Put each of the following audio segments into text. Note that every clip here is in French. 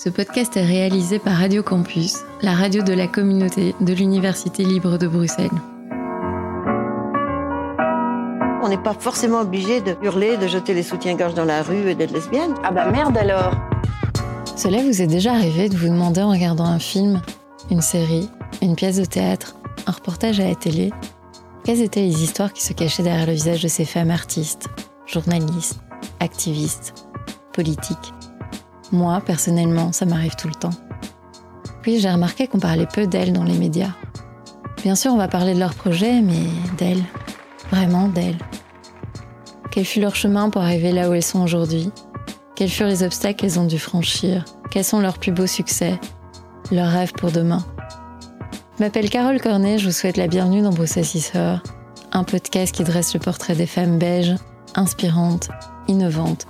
Ce podcast est réalisé par Radio Campus, la radio de la communauté de l'Université libre de Bruxelles. On n'est pas forcément obligé de hurler, de jeter les soutiens-gorge dans la rue et d'être lesbienne. Ah bah merde alors Cela vous est déjà arrivé de vous demander en regardant un film, une série, une pièce de théâtre, un reportage à la télé, quelles étaient les histoires qui se cachaient derrière le visage de ces femmes artistes, journalistes, activistes, politiques? Moi, personnellement, ça m'arrive tout le temps. Puis j'ai remarqué qu'on parlait peu d'elles dans les médias. Bien sûr, on va parler de leurs projets, mais d'elles. Vraiment d'elles. Quel fut leur chemin pour arriver là où elles sont aujourd'hui? Quels furent les obstacles qu'elles ont dû franchir? Quels sont leurs plus beaux succès? Leurs rêves pour demain? Je m'appelle Carole Cornet, je vous souhaite la bienvenue dans Sisseur, un podcast qui dresse le portrait des femmes belges, inspirantes, innovantes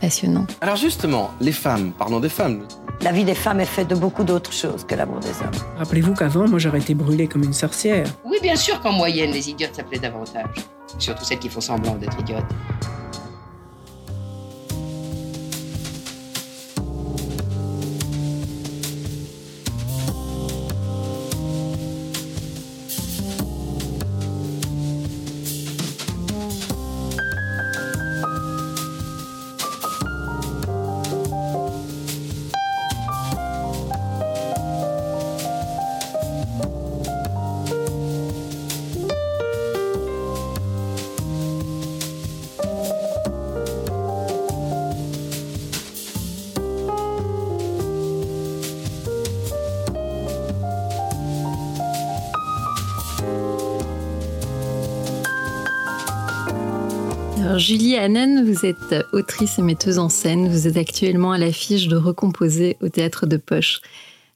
passionnant. Alors justement, les femmes, parlons des femmes. La vie des femmes est faite de beaucoup d'autres choses que l'amour des hommes. Rappelez-vous qu'avant, moi, j'aurais été brûlée comme une sorcière. Oui, bien sûr qu'en moyenne, les idiotes s'appelaient davantage. Surtout celles qui font semblant d'être idiotes. Vous êtes autrice et metteuse en scène. Vous êtes actuellement à l'affiche de Recomposer au théâtre de Poche.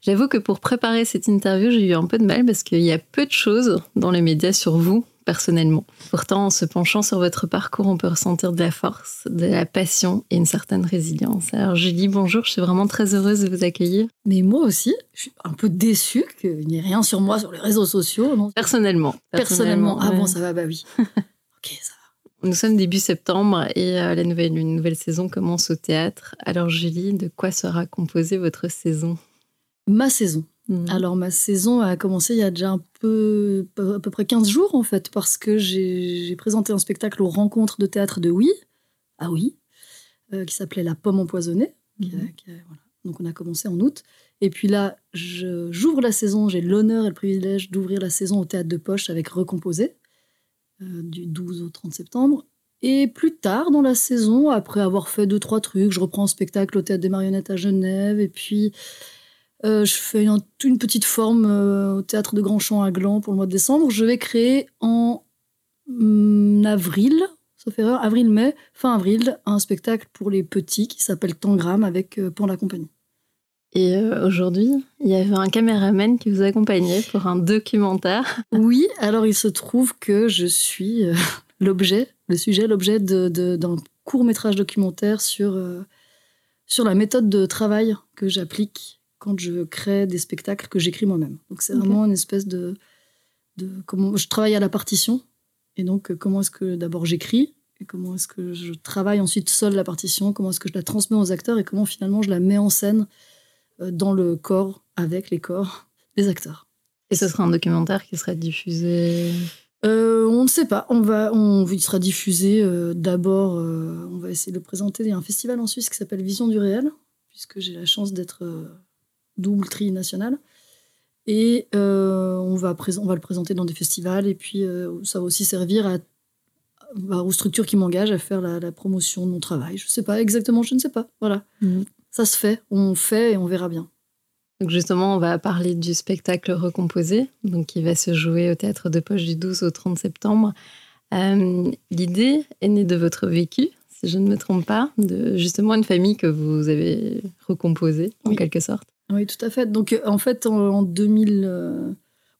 J'avoue que pour préparer cette interview, j'ai eu un peu de mal parce qu'il y a peu de choses dans les médias sur vous, personnellement. Pourtant, en se penchant sur votre parcours, on peut ressentir de la force, de la passion et une certaine résilience. Alors, Julie, bonjour, je suis vraiment très heureuse de vous accueillir. Mais moi aussi, je suis un peu déçue qu'il n'y ait rien sur moi sur les réseaux sociaux. Non? Personnellement, personnellement. Ah bon, ça va, bah oui. ok, ça nous sommes début septembre et euh, la nouvelle, une nouvelle saison commence au théâtre. Alors Julie, de quoi sera composée votre saison? Ma saison. Mhm. Alors ma saison a commencé il y a déjà un peu, à peu près 15 jours en fait, parce que j'ai présenté un spectacle aux rencontres de théâtre de Oui, ah oui, euh, qui s'appelait La pomme empoisonnée. Mhm. Donc on a commencé en août. Et puis là, j'ouvre la saison, j'ai l'honneur et le privilège d'ouvrir la saison au théâtre de Poche avec Recomposé du 12 au 30 septembre. Et plus tard dans la saison, après avoir fait deux, trois trucs, je reprends un spectacle au Théâtre des Marionnettes à Genève, et puis euh, je fais une, une, petite forme euh, au Théâtre de Grand Champ à Gland pour le mois de décembre. Je vais créer en mm, avril, sauf erreur, avril-mai, fin avril, un spectacle pour les petits qui s'appelle Tangram avec Pour la compagnie. Et euh, aujourd'hui, il y avait un caméraman qui vous accompagnait pour un documentaire. Oui, alors il se trouve que je suis euh, l'objet, le sujet, l'objet d'un court métrage documentaire sur, euh, sur la méthode de travail que j'applique quand je crée des spectacles que j'écris moi-même. Donc c'est vraiment une espèce de, de... comment Je travaille à la partition. Et donc comment est-ce que d'abord j'écris et comment est-ce que je travaille ensuite seul la partition, comment est-ce que je la transmets aux acteurs et comment finalement je la mets en scène dans le corps, avec les corps des acteurs. Et ce sera un documentaire qui sera diffusé? Euh, on ne sait pas. On va, on, il sera diffusé euh, d'abord. on va essayer de le présenter. Il y a un festival en Suisse qui s'appelle Vision du réel, puisque j'ai la chance d'être double tri national. Et on, va on va le présenter dans des festivals. Et puis, ça va aussi servir à, aux structures qui m'engagent à faire la, promotion de mon travail. Je ne sais pas exactement, je ne sais pas. Voilà. Mm ça se fait, on fait et on verra bien. Donc justement, on va parler du spectacle recomposé, donc qui va se jouer au théâtre de Poche du 12 au 30 septembre. Euh, l'idée est née de votre vécu, si je ne me trompe pas, de justement une famille que vous avez recomposée en quelque sorte. Oui, tout à fait. Donc euh, en fait, en, 2000, euh,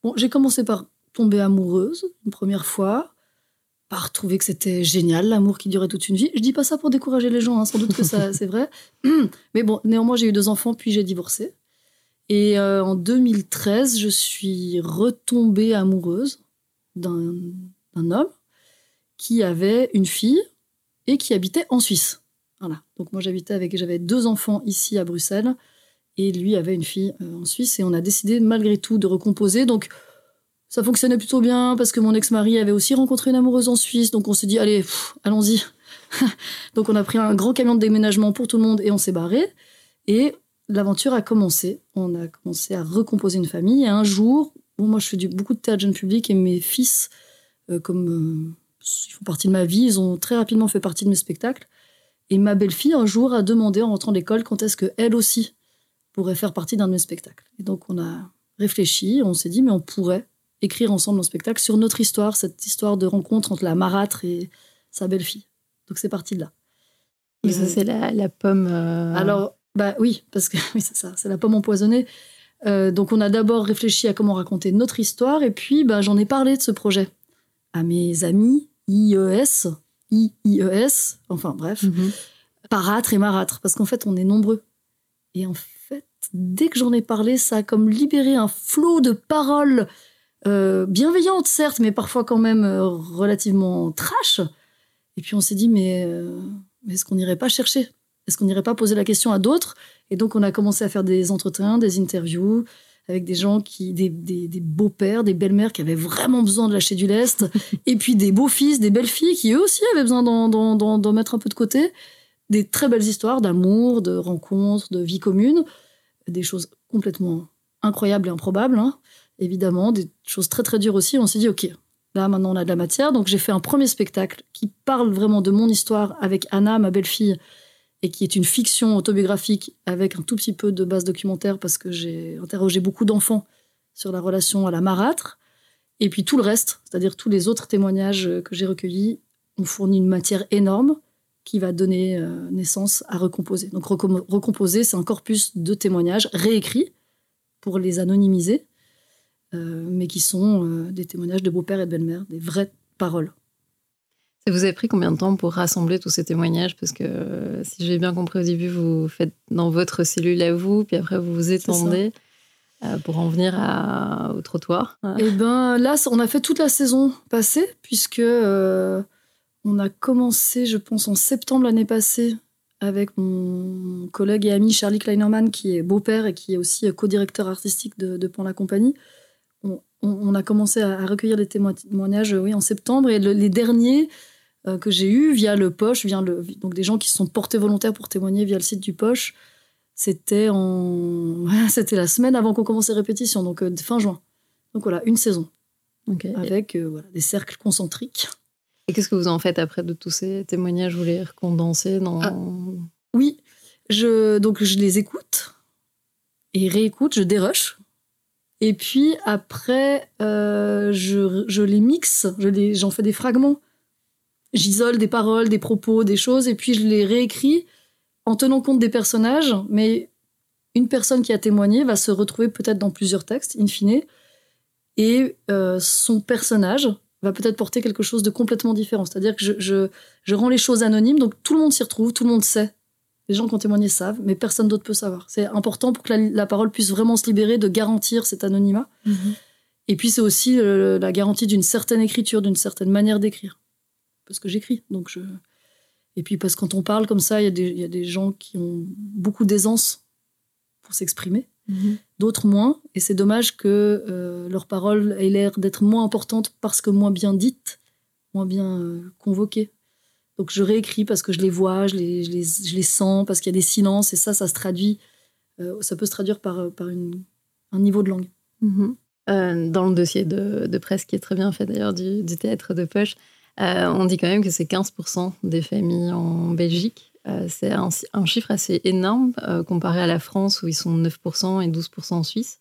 bon, j'ai commencé par tomber amoureuse une première fois par trouver que c'était génial, l'amour qui durait toute une vie. Je dis pas ça pour décourager les gens, hein, sans doute que ça c'est vrai. Mais bon, néanmoins, j'ai eu deux enfants, puis j'ai divorcé. Et euh, en 2013, je suis retombée amoureuse d'un homme qui avait une fille et qui habitait en Suisse. Voilà. Donc moi, j'habitais avec, j'avais deux enfants ici à Bruxelles Et lui avait une fille en Suisse. Et on a décidé malgré tout de recomposer. Donc ça fonctionnait plutôt bien parce que mon ex-mari avait aussi rencontré une amoureuse en Suisse. Donc on s'est dit, allez, allons-y. donc on a pris un grand camion de déménagement pour tout le monde et on s'est barré. Et l'aventure a commencé. On a commencé à recomposer une famille. Et un jour, moi je fais du, beaucoup de théâtre jeune public et mes fils, euh, comme euh, ils font partie de ma vie, ils ont très rapidement fait partie de mes spectacles. Et ma belle-fille, un jour, a demandé en rentrant de l'école quand est-ce qu'elle aussi pourrait faire partie d'un de mes spectacles. Et donc on a réfléchi, on s'est dit, mais on pourrait écrire ensemble un spectacle sur notre histoire, cette histoire de rencontre entre la marâtre et sa belle-fille. Donc c'est parti de là. Et ça, c'est la, pomme. Euh, Alors, bah oui, parce que oui, c'est ça, c'est la pomme empoisonnée. Euh, donc on a d'abord réfléchi à comment raconter notre histoire, et puis bah, j'en ai parlé de ce projet à mes amis IES, IIES, enfin bref, mm parâtre et marâtre, parce qu'en fait on est nombreux. Et en fait, dès que j'en ai parlé, ça a comme libéré un flot de paroles euh, bienveillante certes, mais parfois quand même euh, relativement trash. Et puis on s'est dit, mais, euh, est-ce qu'on n'irait pas chercher? Est-ce qu'on n'irait pas poser la question à d'autres? Et donc on a commencé à faire des entretiens, des interviews avec des gens qui, des, beaux-pères, des belles-mères qui avaient vraiment besoin de lâcher du lest, et puis des beaux-fils, des belles-filles qui eux aussi avaient besoin d'en mettre un peu de côté. Des très belles histoires d'amour, de rencontres, de vie commune, des choses complètement incroyables et improbables. Hein évidemment, des choses très très dures aussi. On s'est dit, ok, là maintenant on a de la matière. Donc j'ai fait un premier spectacle qui parle vraiment de mon histoire avec Anna, ma belle-fille, et qui est une fiction autobiographique avec un tout petit peu de base documentaire parce que j'ai interrogé beaucoup d'enfants sur la relation à la marâtre. Et puis tout le reste, c'est-à-dire tous les autres témoignages que j'ai recueillis, ont fourni une matière énorme qui va donner euh, naissance à Recomposer. Donc Recomposer, c'est un corpus de témoignages réécrits pour les anonymiser mais qui sont euh, des témoignages de beau-père et de belle-mère, des vraies paroles. Ça vous a pris combien de temps pour rassembler tous ces témoignages? Parce que euh, si j'ai bien compris au début, vous faites dans votre cellule à vous, puis après vous vous étendez pour en venir au trottoir. Eh ben là, on a fait toute la saison passée, puisque on a commencé, je pense, en septembre l'année passée avec mon collègue et ami Charlie Kleinerman, qui est beau-père et qui est aussi co-directeur artistique de, de Pan la Compagnie on, a commencé à, recueillir des témoignages oui, en septembre et les derniers euh, que j'ai eus via le Poche, via le, donc des gens qui se sont portés volontaires pour témoigner via le site du Poche, c'était en c'était la semaine avant qu'on commence les répétitions, donc euh, fin juin. Donc voilà, une saison. Avec euh, voilà, des cercles concentriques. Et qu'est-ce que vous en faites après de tous ces témoignages? Vous les recondensez dans... Ah, oui, je, donc je les écoute et réécoute, je dérush et puis après, euh, je, les mixe, j'en fais des fragments. J'isole des paroles, des propos, des choses, et puis je les réécris en tenant compte des personnages, mais une personne qui a témoigné va se retrouver peut-être dans plusieurs textes, in fine, et euh, son personnage va peut-être porter quelque chose de complètement différent. C'est-à-dire que je, je rends les choses anonymes, donc tout le monde s'y retrouve, tout le monde sait les gens qui ont témoigné savent, mais personne d'autre peut savoir. C'est important pour que la, parole puisse vraiment se libérer, de garantir cet anonymat. Mhm. Et puis c'est aussi euh, la garantie d'une certaine écriture, d'une certaine manière d'écrire. Parce que j'écris, donc je... Et puis parce que quand on parle comme ça, il y, a des gens qui ont beaucoup d'aisance pour s'exprimer, mhm. d'autres moins. Et c'est dommage que euh, leur parole ait l'air d'être moins importante parce que moins bien dite, moins bien euh, convoquée. Donc je réécris parce que je les vois, je les, je les, je les sens, parce qu'il y a des silences, et ça, ça se traduit, euh, ça peut se traduire par, par une, un niveau de langue. Mhm. Euh, dans le dossier de, de, presse, qui est très bien fait d'ailleurs, du, du, théâtre de poche, euh, on dit quand même que c'est 15% des familles en Belgique. c'est un, un, chiffre assez énorme comparé à la France où ils sont 9% et 12% en Suisse.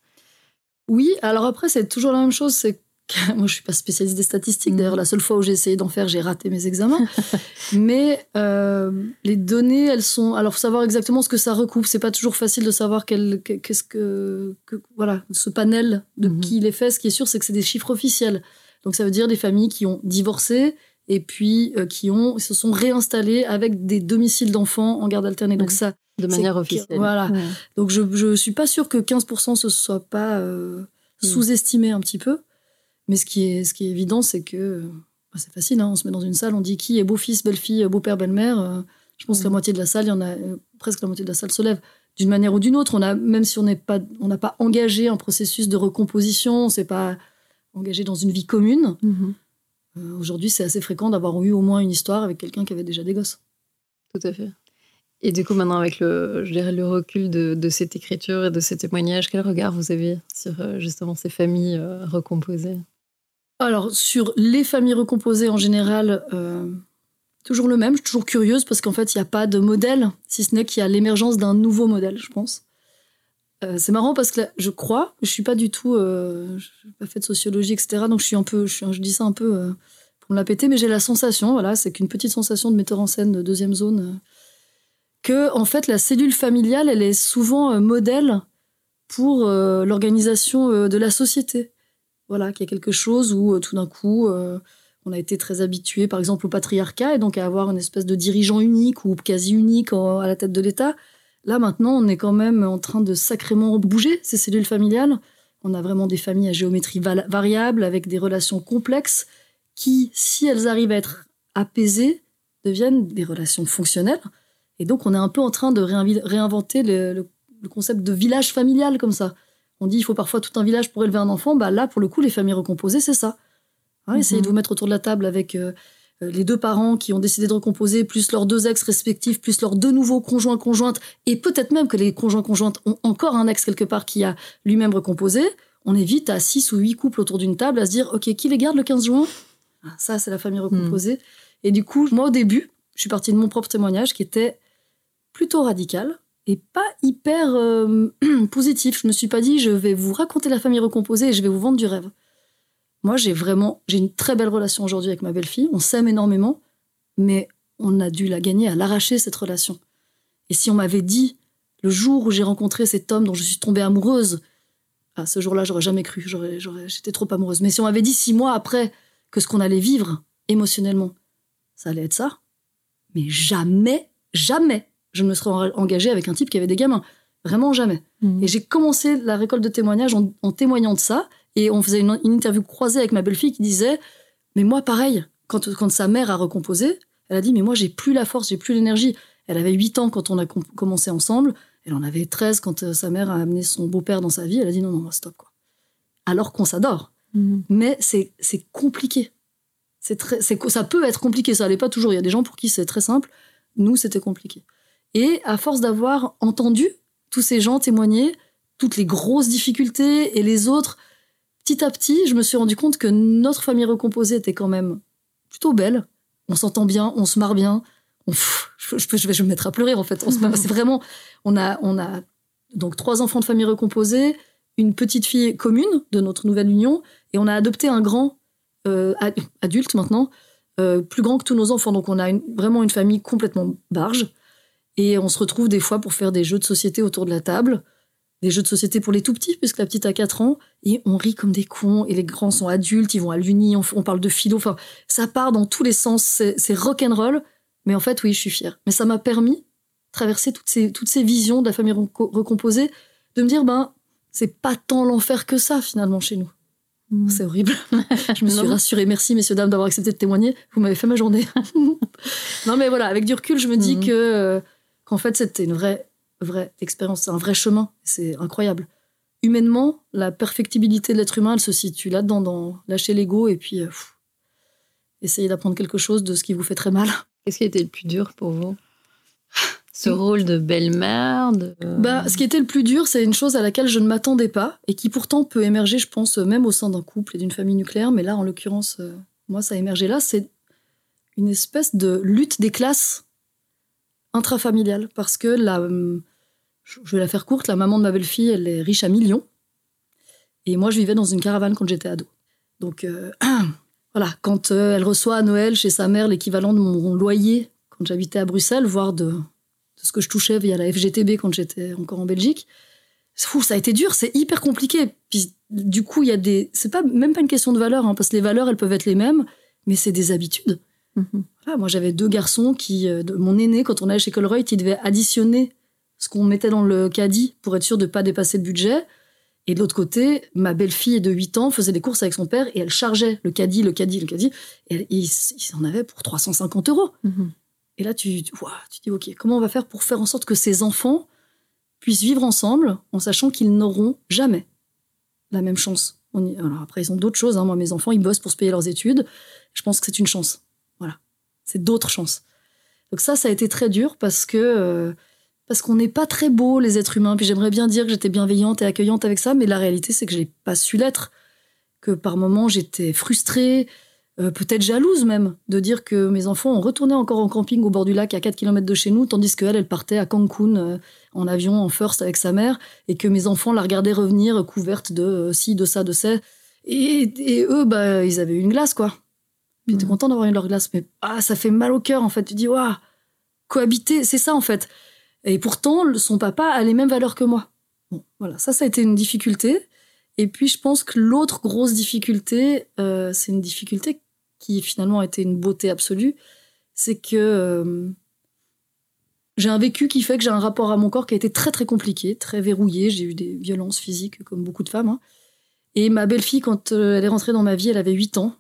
Oui, alors après, c'est toujours la même chose, c'est moi je suis pas spécialiste des statistiques. D'ailleurs, la seule fois où j'ai essayé d'en faire, j'ai raté mes examens. Mais euh, les données, elles sont. Alors, faut savoir exactement ce que ça recoupe. C'est pas toujours facile de savoir qu'est-ce que, voilà ce panel de mhm. qui les fait. Ce qui est sûr, c'est que c'est des chiffres officiels. Donc, ça veut dire des familles qui ont divorcé et puis euh, qui ont se sont réinstallées avec des domiciles d'enfants en garde alternée. Donc ça, de manière officielle. Voilà. Donc je je suis pas sûre que 15% ce soit pas euh, sous-estimé un petit peu. Mais ce qui est, ce qui est évident, c'est que bah, c'est facile. Hein, on se met dans une salle, on dit qui est beau-fils, belle-fille, beau-père, belle-mère. Euh, je pense que la moitié de la salle, il y en a euh, presque la moitié de la salle se lève. d'une manière ou d'une autre. On a, même si on n'est pas, on n'a pas engagé un processus de recomposition, on s'est pas engagé dans une vie commune. Mhm. Euh, Aujourd'hui, c'est assez fréquent d'avoir eu au moins une histoire avec quelqu'un qui avait déjà des gosses. Tout à fait. Et du coup, maintenant, avec le, je dirais, le recul de, de cette écriture et de ces témoignages, quel regard vous avez sur justement ces familles recomposées? Alors, sur les familles recomposées en général, euh, toujours le même. Je suis toujours curieuse parce qu'en fait, il n'y a pas de modèle, si ce n'est qu'il y a l'émergence d'un nouveau modèle, je pense. Euh, c'est marrant parce que je crois, je suis pas du tout, euh, je n'ai pas fait de sociologie, etc. Donc je suis un peu, je, dis ça un peu pour me la péter, mais j'ai la sensation, voilà, c'est qu'une petite sensation de metteur en scène de deuxième zone, que en fait la cellule familiale, elle est souvent modèle pour l'organisation de la société. Voilà, qu'il y a quelque chose où euh, tout d'un coup, euh, on a été très habitué, par exemple, au patriarcat, et donc à avoir une espèce de dirigeant unique ou quasi unique à la tête de l'État. Là, maintenant, on est quand même en train de sacrément bouger ces cellules familiales. On a vraiment des familles à géométrie variable, avec des relations complexes, qui, si elles arrivent à être apaisées, deviennent des relations fonctionnelles. Et donc, on est un peu en train de réinventer le concept de village familial comme ça. On dit il faut parfois tout un village pour élever un enfant. Bah là, pour le coup, les familles recomposées, c'est ça. Hein, Essayez Mhm. de vous mettre autour de la table avec euh, euh, les deux parents qui ont décidé de recomposer, plus leurs deux ex respectifs, plus leurs deux nouveaux conjoints conjointes, et peut-être même que les conjoints conjointes ont encore un ex quelque part qui a lui-même recomposé. On est vite à six ou huit couples autour d'une table à se dire ok qui les garde le 15 juin? Ah, Ça c'est la famille recomposée. Et du coup moi au début je suis partie de mon propre témoignage qui était plutôt radical pas hyper euh, positif. Je me suis pas dit je vais vous raconter la famille recomposée et je vais vous vendre du rêve. Moi, j'ai vraiment, j'ai une très belle relation aujourd'hui avec ma belle-fille. On s'aime énormément, mais on a dû la gagner à l'arracher cette relation. Et si on m'avait dit le jour où j'ai rencontré cet homme dont je suis tombée amoureuse, à ce jour-là, j'aurais jamais cru. J'étais trop amoureuse. Mais si on m'avait dit six mois après que ce qu'on allait vivre émotionnellement, ça allait être ça, mais jamais, jamais, je ne me serais en- engagée avec un type qui avait des gamins. Vraiment jamais. Et j'ai commencé la récolte de témoignages en, en témoignant de ça. Et on faisait une, une interview croisée avec ma belle-fille qui disait Mais moi, pareil, quand, quand sa mère a recomposé, elle a dit Mais moi, j'ai plus la force, j'ai plus l'énergie. Elle avait 8 ans quand on a com- commencé ensemble. Elle en avait 13 quand euh, sa mère a amené son beau-père dans sa vie. Elle a dit Non, non, stop, quoi. Alors qu'on s'adore. Mhm. Mais c'est compliqué. C'est ça peut être compliqué, ça l'est pas toujours. Il y a des gens pour qui c'est très simple. Nous, c'était compliqué. Et à force d'avoir entendu tous ces gens témoigner, toutes les grosses difficultés et les autres, petit à petit, je me suis rendu compte que notre famille recomposée était quand même plutôt belle. On s'entend bien, on se marre bien. Je, vais, me mettre à pleurer en fait. C'est vraiment, on a, on a donc trois enfants de famille recomposée, une petite fille commune de notre nouvelle union, et on a adopté un grand euh, ad- adulte maintenant, euh, plus grand que tous nos enfants. Donc on a vraiment une famille complètement barge. Et on se retrouve des fois pour faire des jeux de société autour de la table, des jeux de société pour les tout petits, puisque la petite a 4 ans, et on rit comme des cons, et les grands sont adultes, ils vont à l'uni, on, parle de philo, enfin, ça part dans tous les sens, c'est rock'n'roll, mais en fait, oui, je suis fière. Mais ça m'a permis de traverser toutes ces, toutes ces visions de la famille reco- recomposée, de me dire, ben, c'est pas tant l'enfer que ça, finalement, chez nous. Mhm. C'est horrible. je me suis rassurée. Merci, messieurs, dames, d'avoir accepté de témoigner. Vous m'avez fait ma journée. non, mais voilà, avec du recul, je me dis Mhm. que euh, qu'en fait, c'était une vraie, vraie expérience. C'est un vrai chemin. C'est incroyable. Humainement, la perfectibilité de l'être humain, elle se situe là-dedans, dans lâcher l'ego et puis euh, pff, essayer d'apprendre quelque chose de ce qui vous fait très mal. Qu'est-ce qui a été le plus dur pour vous? Ce rôle de belle-mère de... Bah, ce qui était le plus dur, c'est une chose à laquelle je ne m'attendais pas et qui pourtant peut émerger, je pense, même au sein d'un couple et d'une famille nucléaire. Mais là, en l'occurrence, euh, moi, ça a émergé là. C'est une espèce de lutte des classes intrafamiliales. Parce que la, euh, je vais la faire courte, la maman de ma belle-fille, elle est riche à millions. Et moi, je vivais dans une caravane quand j'étais ado. Donc, euh, voilà, quand euh, elle reçoit à Noël chez sa mère l'équivalent de mon loyer quand j'habitais à Bruxelles, voire de, de ce que je touchais via la FGTB quand j'étais encore en Belgique. Fou, ça a été dur, c'est hyper compliqué. Puis du coup, il y a des, c'est pas même pas une question de valeur, hein, parce que les valeurs elles peuvent être les mêmes, mais c'est des habitudes. Mhm. Voilà, moi j'avais deux garçons qui, euh, mon aîné quand on allait chez Colruyt, il devait additionner ce qu'on mettait dans le caddie pour être sûr de pas dépasser le budget. Et de l'autre côté, ma belle-fille de 8 ans faisait des courses avec son père et elle chargeait le caddie, le caddie, le caddie. Et elle- il, il en avait pour 350 euros. Mhm. Et là, tu, ouah, tu dis, OK, comment on va faire pour faire en sorte que ces enfants puissent vivre ensemble en sachant qu'ils n'auront jamais la même chance? alors après, ils ont d'autres choses. Hein. Moi, mes enfants, ils bossent pour se payer leurs études. Je pense que c'est une chance. C'est d'autres chances. Donc ça, ça a été très dur parce que euh, parce qu'on n'est pas très beau les êtres humains. Puis j'aimerais bien dire que j'étais bienveillante et accueillante avec ça, mais la réalité, c'est que je n'ai pas su l'être. Que par moments, j'étais frustrée, euh, peut-être jalouse même, de dire que mes enfants ont retourné encore en camping au bord du lac à 4 km de chez nous, tandis qu'elle, elle partait à Cancun euh, en avion, en first avec sa mère, et que mes enfants la regardaient revenir couverte de ci, de ça, de ça. Et, eux, bah, ils avaient une glace, quoi. Ils étaient contents d'avoir eu leur glace, mais ah, ça fait mal au cœur, en fait. Tu dis, waouh, cohabiter, c'est ça, en fait. Et pourtant, son papa a les mêmes valeurs que moi. Bon, voilà, ça, ça a été une difficulté. Et puis, je pense que l'autre grosse difficulté, c'est une difficulté qui finalement a été une beauté absolue, c'est que euh, j'ai un vécu qui fait que j'ai un rapport à mon corps qui a été très très compliqué, très verrouillé. J'ai eu des violences physiques comme beaucoup de femmes. Hein. Et ma belle-fille, quand euh, elle est rentrée dans ma vie, elle avait 8 ans.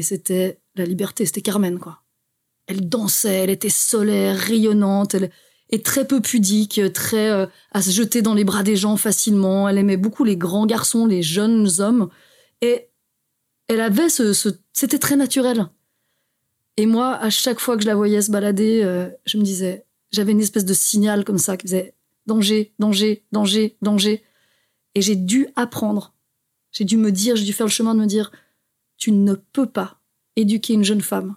Et c'était la liberté, c'était Carmen, quoi. Elle dansait, elle était solaire, rayonnante, elle est très peu pudique, très euh, à se jeter dans les bras des gens facilement. Elle aimait beaucoup les grands garçons, les jeunes hommes. Et elle avait ce, c'était très naturel. Et moi, à chaque fois que je la voyais se balader, euh, je me disais, j'avais une espèce de signal comme ça qui faisait danger, danger, danger, danger. Et j'ai dû apprendre. J'ai dû me dire, j'ai dû faire le chemin de me dire, tu ne peux pas éduquer une jeune femme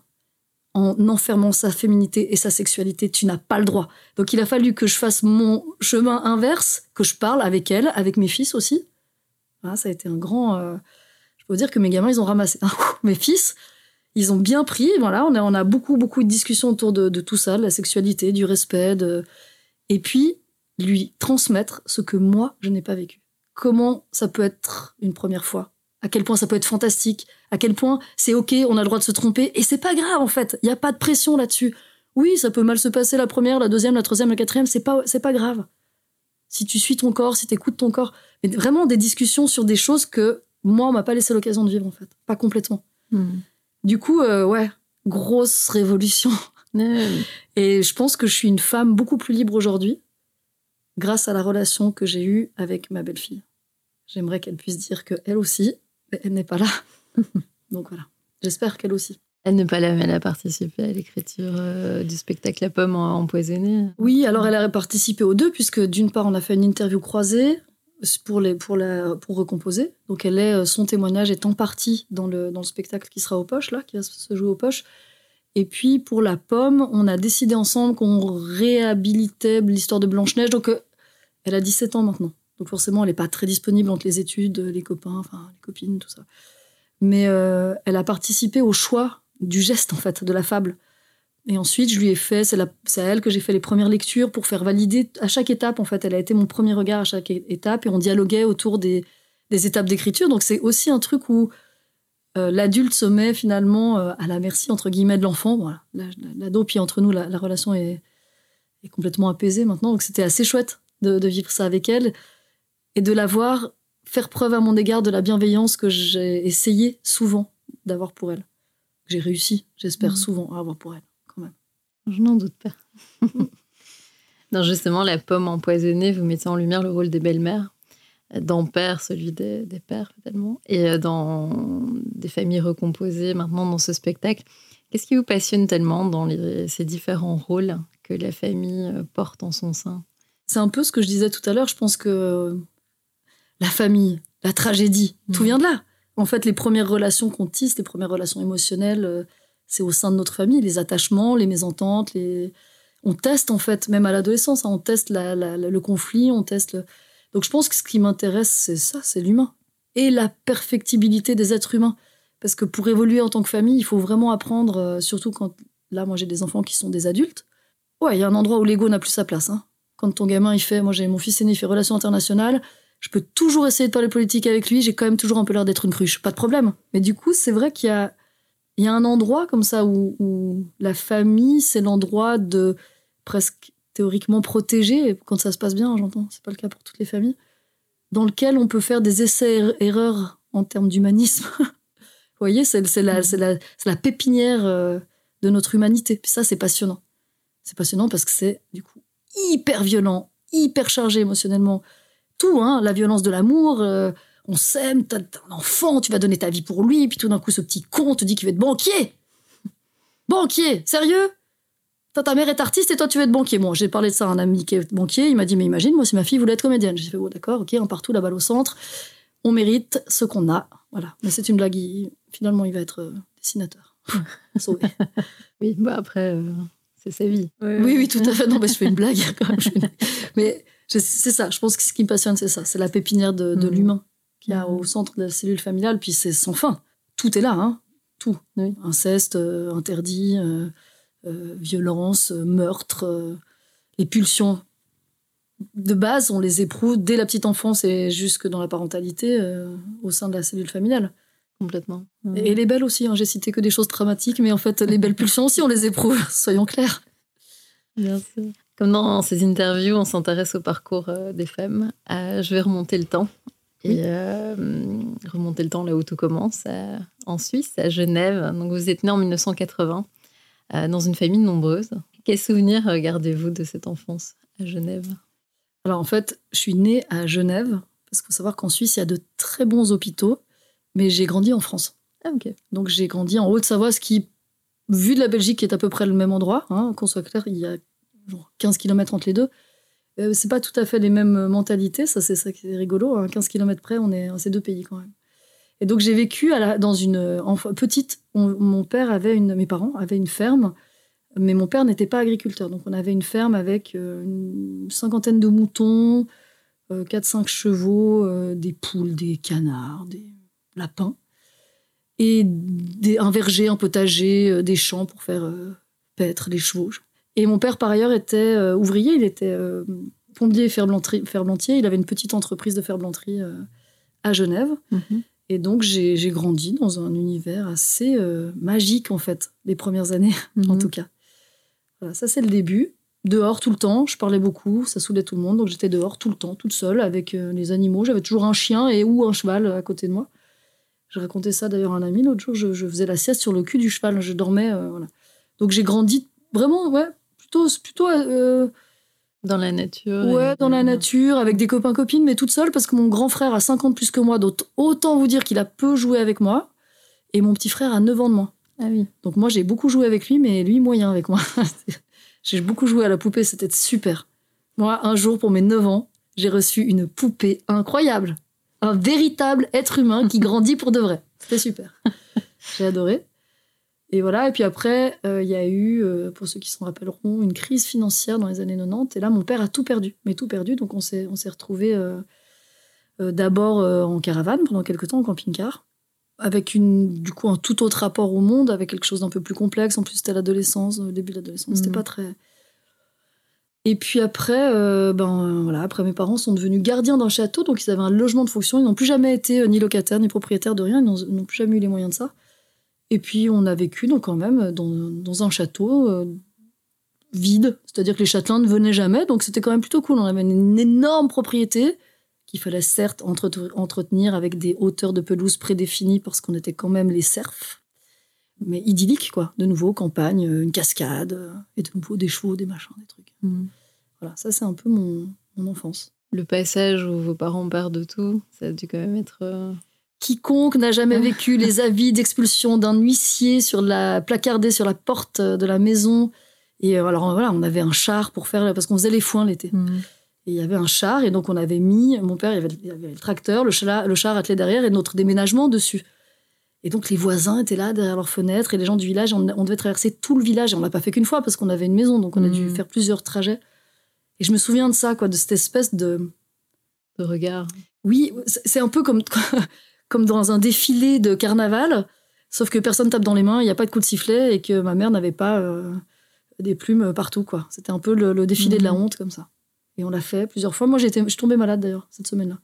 en enfermant sa féminité et sa sexualité. Tu n'as pas le droit. Donc il a fallu que je fasse mon chemin inverse, que je parle avec elle, avec mes fils aussi. ça a été un grand. Euh, je peux dire que mes gamins, ils ont ramassé. mes fils, ils ont bien pris. Voilà, on a, on a beaucoup, beaucoup de discussions autour de, tout ça, de la sexualité, du respect. Et puis, lui transmettre ce que moi, je n'ai pas vécu. Comment ça peut être une première fois à quel point ça peut être fantastique, à quel point c'est ok, on a le droit de se tromper, et c'est pas grave en fait, il n'y a pas de pression là-dessus. Oui, ça peut mal se passer la première, la deuxième, la troisième, la quatrième, c'est pas, c'est pas grave. Si tu suis ton corps, si tu écoutes ton corps, mais vraiment des discussions sur des choses que moi, on m'a pas laissé l'occasion de vivre, en fait. Pas complètement. Hmm. Du coup, euh, ouais, grosse révolution. Et je pense que je suis une femme beaucoup plus libre aujourd'hui grâce à la relation que j'ai eue avec ma belle-fille. J'aimerais qu'elle puisse dire qu'elle aussi, mais elle n'est pas là. Donc voilà, j'espère qu'elle aussi. Elle n'est pas là, mais elle a participé à l'écriture euh, du spectacle La pomme empoisonnée. Oui, alors elle a participé aux deux, puisque d'une part, on a fait une interview croisée pour, les, pour, la, pour recomposer. Donc elle est, euh, son témoignage est en partie dans le, dans le spectacle qui sera au poche, là, qui va se jouer au poche. Et puis pour la pomme, on a décidé ensemble qu'on réhabilitait l'histoire de Blanche-Neige. Donc euh, elle a 17 ans maintenant. Donc forcément, elle n'est pas très disponible entre les études, les copains, enfin les copines, tout ça. Mais euh, elle a participé au choix du geste, en fait, de la fable. Et ensuite, je lui ai fait, c'est à elle que j'ai fait les premières lectures pour faire valider à chaque étape. En fait, elle a été mon premier regard à chaque étape et on dialoguait autour des, étapes d'écriture. Donc, c'est aussi un truc où euh, l'adulte se met finalement euh, à la merci, entre guillemets, de l'enfant. Voilà, l'ado, puis entre nous, la, relation est, complètement apaisée maintenant. Donc, c'était assez chouette de, vivre ça avec elle et de la voir faire preuve à mon égard de la bienveillance que j'ai essayé souvent d'avoir pour elle. J'ai réussi, j'espère, mmh. souvent à avoir pour elle. Je n'en doute pas. non, justement, la pomme empoisonnée, vous mettez en lumière le rôle des belles-mères, dans Père, celui des, pères, tellement, et euh, dans des familles recomposées, maintenant dans ce spectacle. Qu'est-ce qui vous passionne tellement dans ces différents rôles que la famille euh, porte en son sein? C'est un peu ce que je disais tout à l'heure. Je pense que la famille, la tragédie, tout vient de là. En fait, les premières relations qu'on tisse, les premières relations émotionnelles, euh, c'est au sein de notre famille, les attachements, les mésententes, les... on teste en fait, même à l'adolescence, hein, on teste le conflit, on teste Donc je pense que ce qui m'intéresse, c'est ça, c'est l'humain. Et la perfectibilité des êtres humains. Parce que pour évoluer en tant que famille, il faut vraiment apprendre, euh, surtout quand, là, moi j'ai des enfants qui sont des adultes. Ouais, il y a un endroit où l'ego n'a plus sa place. Hein. Quand ton gamin, il fait, moi j'ai mon fils aîné, il fait relations internationales, je peux toujours essayer de parler politique avec lui, j'ai quand même toujours un peu l'air d'être une cruche, pas de problème. Mais du coup, c'est vrai qu'il y a un endroit comme ça où, la famille, c'est l'endroit de presque théoriquement protégé, quand ça se passe bien, j'entends, c'est pas le cas pour toutes les familles, dans lequel on peut faire des essais-erreurs en termes d'humanisme. Vous voyez, c'est la, la, pépinière euh, de notre humanité. Ça, c'est passionnant. C'est passionnant parce que c'est, du coup, hyper violent, hyper chargé émotionnellement. Tout, hein, la violence de l'amour, euh, on s'aime, t'as t'as un enfant, tu vas donner ta vie pour lui, puis tout d'un coup, ce petit con te dit qu'il veut être banquier. Banquier, sérieux? Toi, ta mère est artiste et toi, tu veux être banquier. Bon, j'ai parlé de ça à un ami qui est banquier, il m'a dit, mais imagine, moi, si ma fille voulait être comédienne. J'ai fait, oh, d'accord, ok, un partout, la balle au centre. On mérite ce qu'on a. Voilà. Mais c'est une blague, il- finalement, il va être euh, dessinateur. Sauvé. Oui, bah après, euh, c'est sa vie. Oui, oui, tout à fait. Non, mais je fais une blague. quand même. Mais c'est ça. Je pense que ce qui me passionne, c'est ça. C'est la pépinière de, de Mhm. l'humain qu'il y a Mhm. au centre de la cellule familiale. Puis c'est sans fin. Tout est là, hein. Tout. Oui. Inceste, euh, interdit, euh, euh, violence, euh, meurtre, les pulsions. De base, on les éprouve dès la petite enfance et jusque dans la parentalité au sein de la cellule familiale. Complètement. Et les belles aussi, hein. j'ai cité que des choses dramatiques, mais en fait, les belles pulsions aussi, on les éprouve, soyons clairs. Bien sûr. Comme dans ces interviews, on s'intéresse au parcours euh, des femmes. Euh, je vais remonter le temps. Et euh, remonter le temps là où tout commence, euh, en Suisse, à Genève. Donc vous êtes né en 1980, euh, dans une famille nombreuse. Quels souvenirs gardez-vous de cette enfance à Genève? Alors en fait, je suis née à Genève, parce qu'il faut savoir qu'en Suisse, il y a de très bons hôpitaux, mais j'ai grandi en France. Ah. Donc j'ai grandi en Haute-Savoie, ce qui, vu de la Belgique, est à peu près le même endroit, hein, qu'on soit clair, il y a genre 15 km entre les deux. Euh, c'est pas tout à fait les mêmes mentalités, ça c'est ça qui est rigolo. hein, 15 km près, on est c'est deux pays quand même. Et donc j'ai vécu dans une petite. on- mon père avait une, mes parents avaient une ferme, mais mon père n'était pas agriculteur. Donc on avait une ferme avec euh, une cinquantaine de moutons, 4-5 chevaux, euh, des poules, des canards, des lapins et des- un verger, un potager, euh, des champs pour faire euh, paître les chevaux. Et mon père, par ailleurs, était euh, ouvrier, il était euh, plombier et ferblantier. Il avait une petite entreprise de ferblanterie euh, à Genève. Et donc, j'ai grandi dans un univers assez euh, magique, en fait, les premières années, en Mhm. tout cas. Voilà, ça, c'est le début. Dehors tout le temps, je parlais beaucoup, ça saoulait tout le monde, donc j'étais dehors tout le temps, toute seule, avec les animaux. J'avais toujours un chien et ou un cheval à côté de moi. Je racontais ça d'ailleurs à un ami l'autre jour, je, je faisais la sieste sur le cul du cheval, je dormais. voilà. Donc j'ai grandi vraiment, ouais, plutôt, plutôt euh, Dans la nature. Ouais, et- dans la nature, avec des copains copines, mais toute seule parce que mon grand frère a 50 de plus que moi, donc autant vous dire qu'il a peu joué avec moi, et mon petit frère a 9 ans de moins. Ah oui. Donc moi j'ai beaucoup joué avec lui, mais lui moyen avec moi. j'ai beaucoup joué à la poupée, c'était super. Moi, un jour pour mes 9 ans, j'ai reçu une poupée incroyable. Un véritable être humain qui grandit pour de vrai. C'était super. J'ai adoré. Et voilà, et puis après, euh, il y a eu, euh, pour ceux qui s'en rappelleront, une crise financière dans les années 90. Et là, mon père a tout perdu, mais tout perdu. Donc on s'est, on s'est retrouvés euh, euh, d'abord euh, en caravane pendant quelques temps, en camping-car, avec une, du coup un tout autre rapport au monde, avec quelque chose d'un peu plus complexe. En plus, c'était l'adolescence, le début de l'adolescence. C'était Mhm. pas très. Et puis après, euh, ben euh, voilà, après mes parents sont devenus gardiens d'un château, donc ils avaient un logement de fonction. Ils n'ont plus jamais été euh, ni locataires ni propriétaires de rien. Ils n'ont ils n'ont plus jamais eu les moyens de ça. Et puis on a vécu donc quand même dans, dans un château euh, vide, c'est-à-dire que les châtelains ne venaient jamais, donc c'était quand même plutôt cool. On avait une énorme propriété qu'il fallait certes entre- entretenir avec des hauteurs de pelouse prédéfinies parce qu'on était quand même les serfs, mais idyllique quoi. De nouveau campagne, euh, une cascade euh, et de nouveau des chevaux, des machins, des trucs. Mhm. Voilà, ça c'est un peu mon, mon enfance. Le passage où vos parents perdent tout, ça a dû quand même être. Quiconque n'a jamais vécu les avis d'expulsion d'un huissier sur la placardé sur la porte de la maison. Et euh, alors voilà, on avait un char pour faire parce qu'on faisait les foins l'été. Et il y avait un char et donc on avait mis mon père il y avait, il y avait le tracteur, le char, le char attelé derrière et notre déménagement dessus. Et donc les voisins étaient là derrière leurs fenêtres et les gens du village, on, on devait traverser tout le village et on l'a pas fait qu'une fois parce qu'on avait une maison donc on a dû Mhm. faire plusieurs trajets. Et je me souviens de ça quoi, de cette espèce de de regard. oui, c'est un peu comme, comme dans un défilé de carnaval, sauf que personne tape dans les mains, il n'y a pas de coup de sifflet et que ma mère n'avait pas euh, des plumes partout. quoi. C'était un peu le, le défilé de la Mhm. honte comme ça. Et on l'a fait plusieurs fois. Moi, j'étais, je suis tombée malade d'ailleurs cette semaine-là.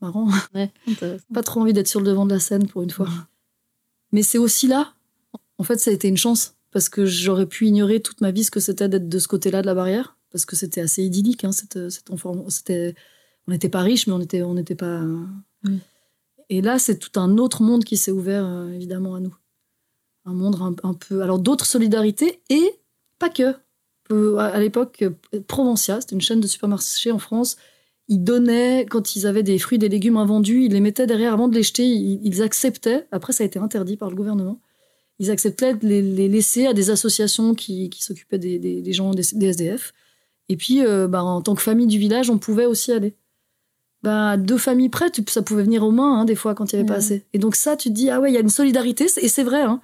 Marrant. Ouais. Pas trop envie d'être sur le devant de la scène pour une fois. Mais c'est aussi là. En fait, ça a été une chance parce que j'aurais pu ignorer toute ma vie ce que c'était d'être de ce côté-là de la barrière parce que c'était assez idyllique. Hein, cette, on n'était pas riches, mais on n'était on n'était pas. Oui. Et là, c'est tout un autre monde qui s'est ouvert euh, évidemment à nous. Un monde un, peu. Alors d'autres solidarités et pas que. peu- à l'époque, euh, Provencia, c'était une chaîne de supermarchés en France. Ils donnaient, quand ils avaient des fruits, des légumes invendus, ils les mettaient derrière avant de les jeter. Ils, acceptaient, après ça a été interdit par le gouvernement, ils acceptaient de les, laisser à des associations qui, s'occupaient des, gens, des, SDF. Et puis, euh, bah, en tant que famille du village, on pouvait aussi aller. Bah, deux familles près, tu- ça pouvait venir aux mains, hein, des fois, quand il n'y avait pas assez. Et donc ça, tu te dis, ah ouais, il y a une solidarité, et c'est vrai, hein.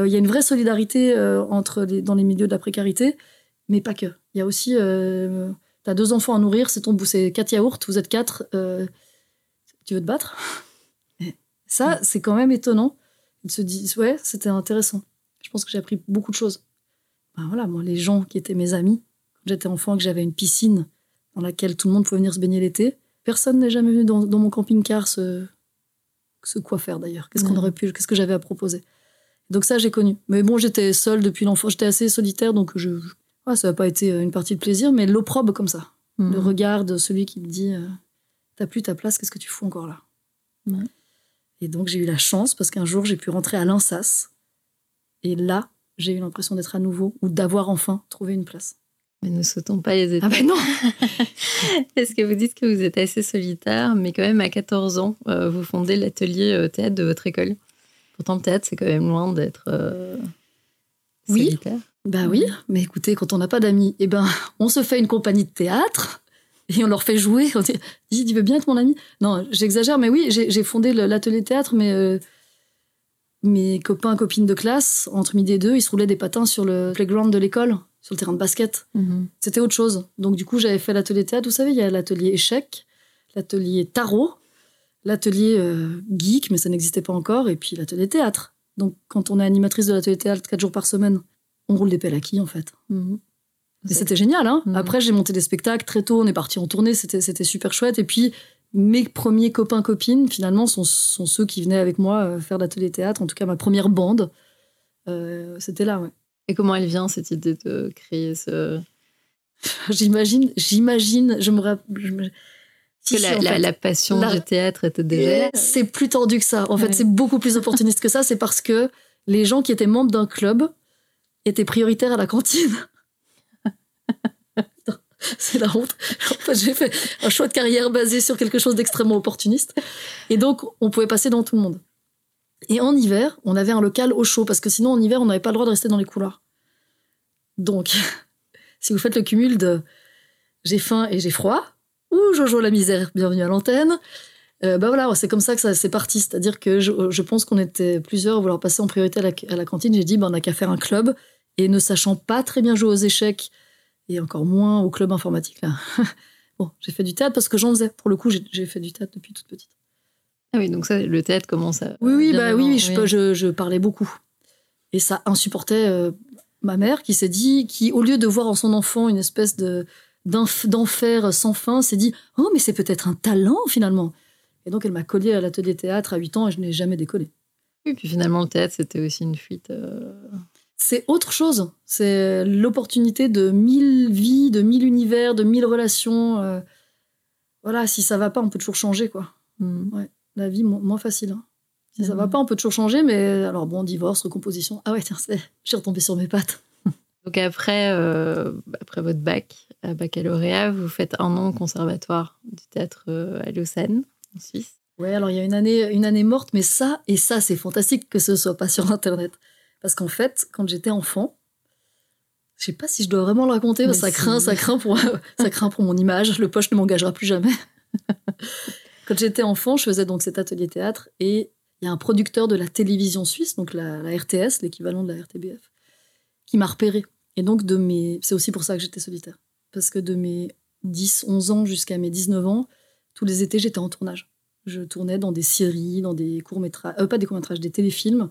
Euh, il y a une vraie solidarité euh, entre les, dans les milieux de la précarité, mais pas que. Il y a aussi, euh, t'as deux enfants à nourrir, c'est ton c'est quatre yaourts, vous êtes quatre, euh, tu veux te battre? Ça, c'est quand même étonnant. Ils se disent, ouais, c'était intéressant. Je pense que j'ai appris beaucoup de choses. Ben voilà, moi, les gens qui étaient mes amis, quand j'étais enfant, que j'avais une piscine dans laquelle tout le monde pouvait venir se baigner l'été, personne n'est jamais venu dans, dans mon camping-car se, se quoi faire d'ailleurs. Qu'est-ce qu'on aurait pu, qu'est-ce que j'avais à proposer? Donc ça, j'ai connu. Mais bon, j'étais seule depuis l'enfant, j'étais assez solitaire, donc je, je- ouais, ça n'a pas été une partie de plaisir, mais l'opprobre comme ça. Mhm. Le regard de celui qui me dit euh, T'as plus ta place, qu'est-ce que tu fous encore là? Et donc j'ai eu la chance parce qu'un jour j'ai pu rentrer à l'Insas. Et là, j'ai eu l'impression d'être à nouveau ou d'avoir enfin trouvé une place. Mais ne sautons pas les étapes. Ah ben non Est-ce que vous dites que vous êtes assez solitaire, mais quand même à 14 ans, euh, vous fondez l'atelier euh, théâtre de votre école Pourtant, le théâtre, c'est quand même loin d'être euh, Oui. solitaire. Bah oui, mais écoutez, quand on n'a pas d'amis, eh ben, on se fait une compagnie de théâtre et on leur fait jouer. On dit, tu veux bien être mon ami? Non, j'exagère, mais oui, j'ai fondé l'atelier théâtre, mais euh, mes copains, copines de classe, entre midi et deux, ils se roulaient des patins sur le playground de l'école, sur le terrain de basket. Mhm. C'était autre chose. Donc du coup, j'avais fait l'atelier théâtre. Vous savez, il y a l'atelier échec, l'atelier tarot, l'atelier euh, geek, mais ça n'existait pas encore, et puis l'atelier théâtre. Donc quand on est animatrice de l'atelier théâtre quatre jours par semaine, on roule des pelles à qui en fait? Mhm. et c'était génial. Hein Mhm. Après, j'ai monté des spectacles très tôt. On est parti en tournée. C'était, c'était super chouette. Et puis, mes premiers copains, copines, finalement, sont, sont ceux qui venaient avec moi euh, faire l'atelier théâtre. En tout cas, ma première bande, euh, c'était là, ouais. Et comment elle vient, cette idée de créer ce... J'imagine, j'imagine, je me rappelle. Si, que la, la- fait. la passion La- du théâtre était déjà. C'est plus tendu que ça. En fait, c'est beaucoup plus opportuniste que ça. C'est parce que les gens qui étaient membres d'un club étaient prioritaires à la cantine. C'est la honte. En fait, j'ai fait un choix de carrière basé sur quelque chose d'extrêmement opportuniste. Et donc, on pouvait passer dans tout le monde. Et en hiver, on avait un local au chaud, parce que sinon, en hiver, on n'avait pas le droit de rester dans les couloirs. Donc, si vous faites le cumul de j'ai faim et j'ai froid, ou Jojo la misère, bienvenue à l'antenne, euh, bah voilà, c'est comme ça que ça s'est parti. C'est-à-dire que je, pense qu'on était plusieurs à vouloir passer en priorité à la, cantine. J'ai dit, bah, on n'a qu'à faire un club. Et ne sachant pas très bien jouer aux échecs, et encore moins au club informatique, bon, j'ai fait du théâtre parce que j'en faisais. Pour le coup, j'ai fait du théâtre depuis toute petite. Ah oui, donc ça, le théâtre commence à... Oui, oui, bah oui, oui, je, je- je parlais beaucoup. Et ça insupportait euh, ma mère qui s'est dit, qui, au lieu de voir en son enfant une espèce de d'enf- d'enfer sans fin, s'est dit Oh, mais c'est peut-être un talent finalement. Et donc, elle m'a collé à l'atelier théâtre à 8 ans et je n'ai jamais décollé. Oui, puis finalement, le théâtre, c'était aussi une fuite. euh, C'est autre chose. C'est l'opportunité de mille vies, de mille univers, de mille relations. euh, Voilà, si ça va pas, on peut toujours changer, quoi. hmm. La vie, mo- moins facile. hein. Si ça va pas, on peut toujours changer, mais alors bon, divorce, recomposition. Ah ouais, tiens, suis retombée sur mes pattes. Donc après, euh, après votre bac, à baccalauréat, vous faites un an au conservatoire du théâtre euh, à Lausanne, en Suisse. Ouais, alors il y a une année, une année morte, mais ça, et ça, c'est fantastique que ce soit pas sur Internet. Parce qu'en fait, quand j'étais enfant, je sais pas si je dois vraiment le raconter, parce que ça craint, ça craint pour, ça craint pour mon image. Le poche ne m'engagera plus jamais. quand j'étais enfant, je faisais donc cet atelier théâtre et il y a un producteur de la télévision suisse, donc la, RTS, l'équivalent de la RTBF, qui m'a repéré. Et donc, de mes... c'est aussi pour ça que j'étais solitaire. Parce que de mes 10, 11 ans jusqu'à mes 19 ans, tous les étés, j'étais en tournage. Je tournais dans des séries, dans des courts-métrages, euh, pas des courts-métrages, des téléfilms.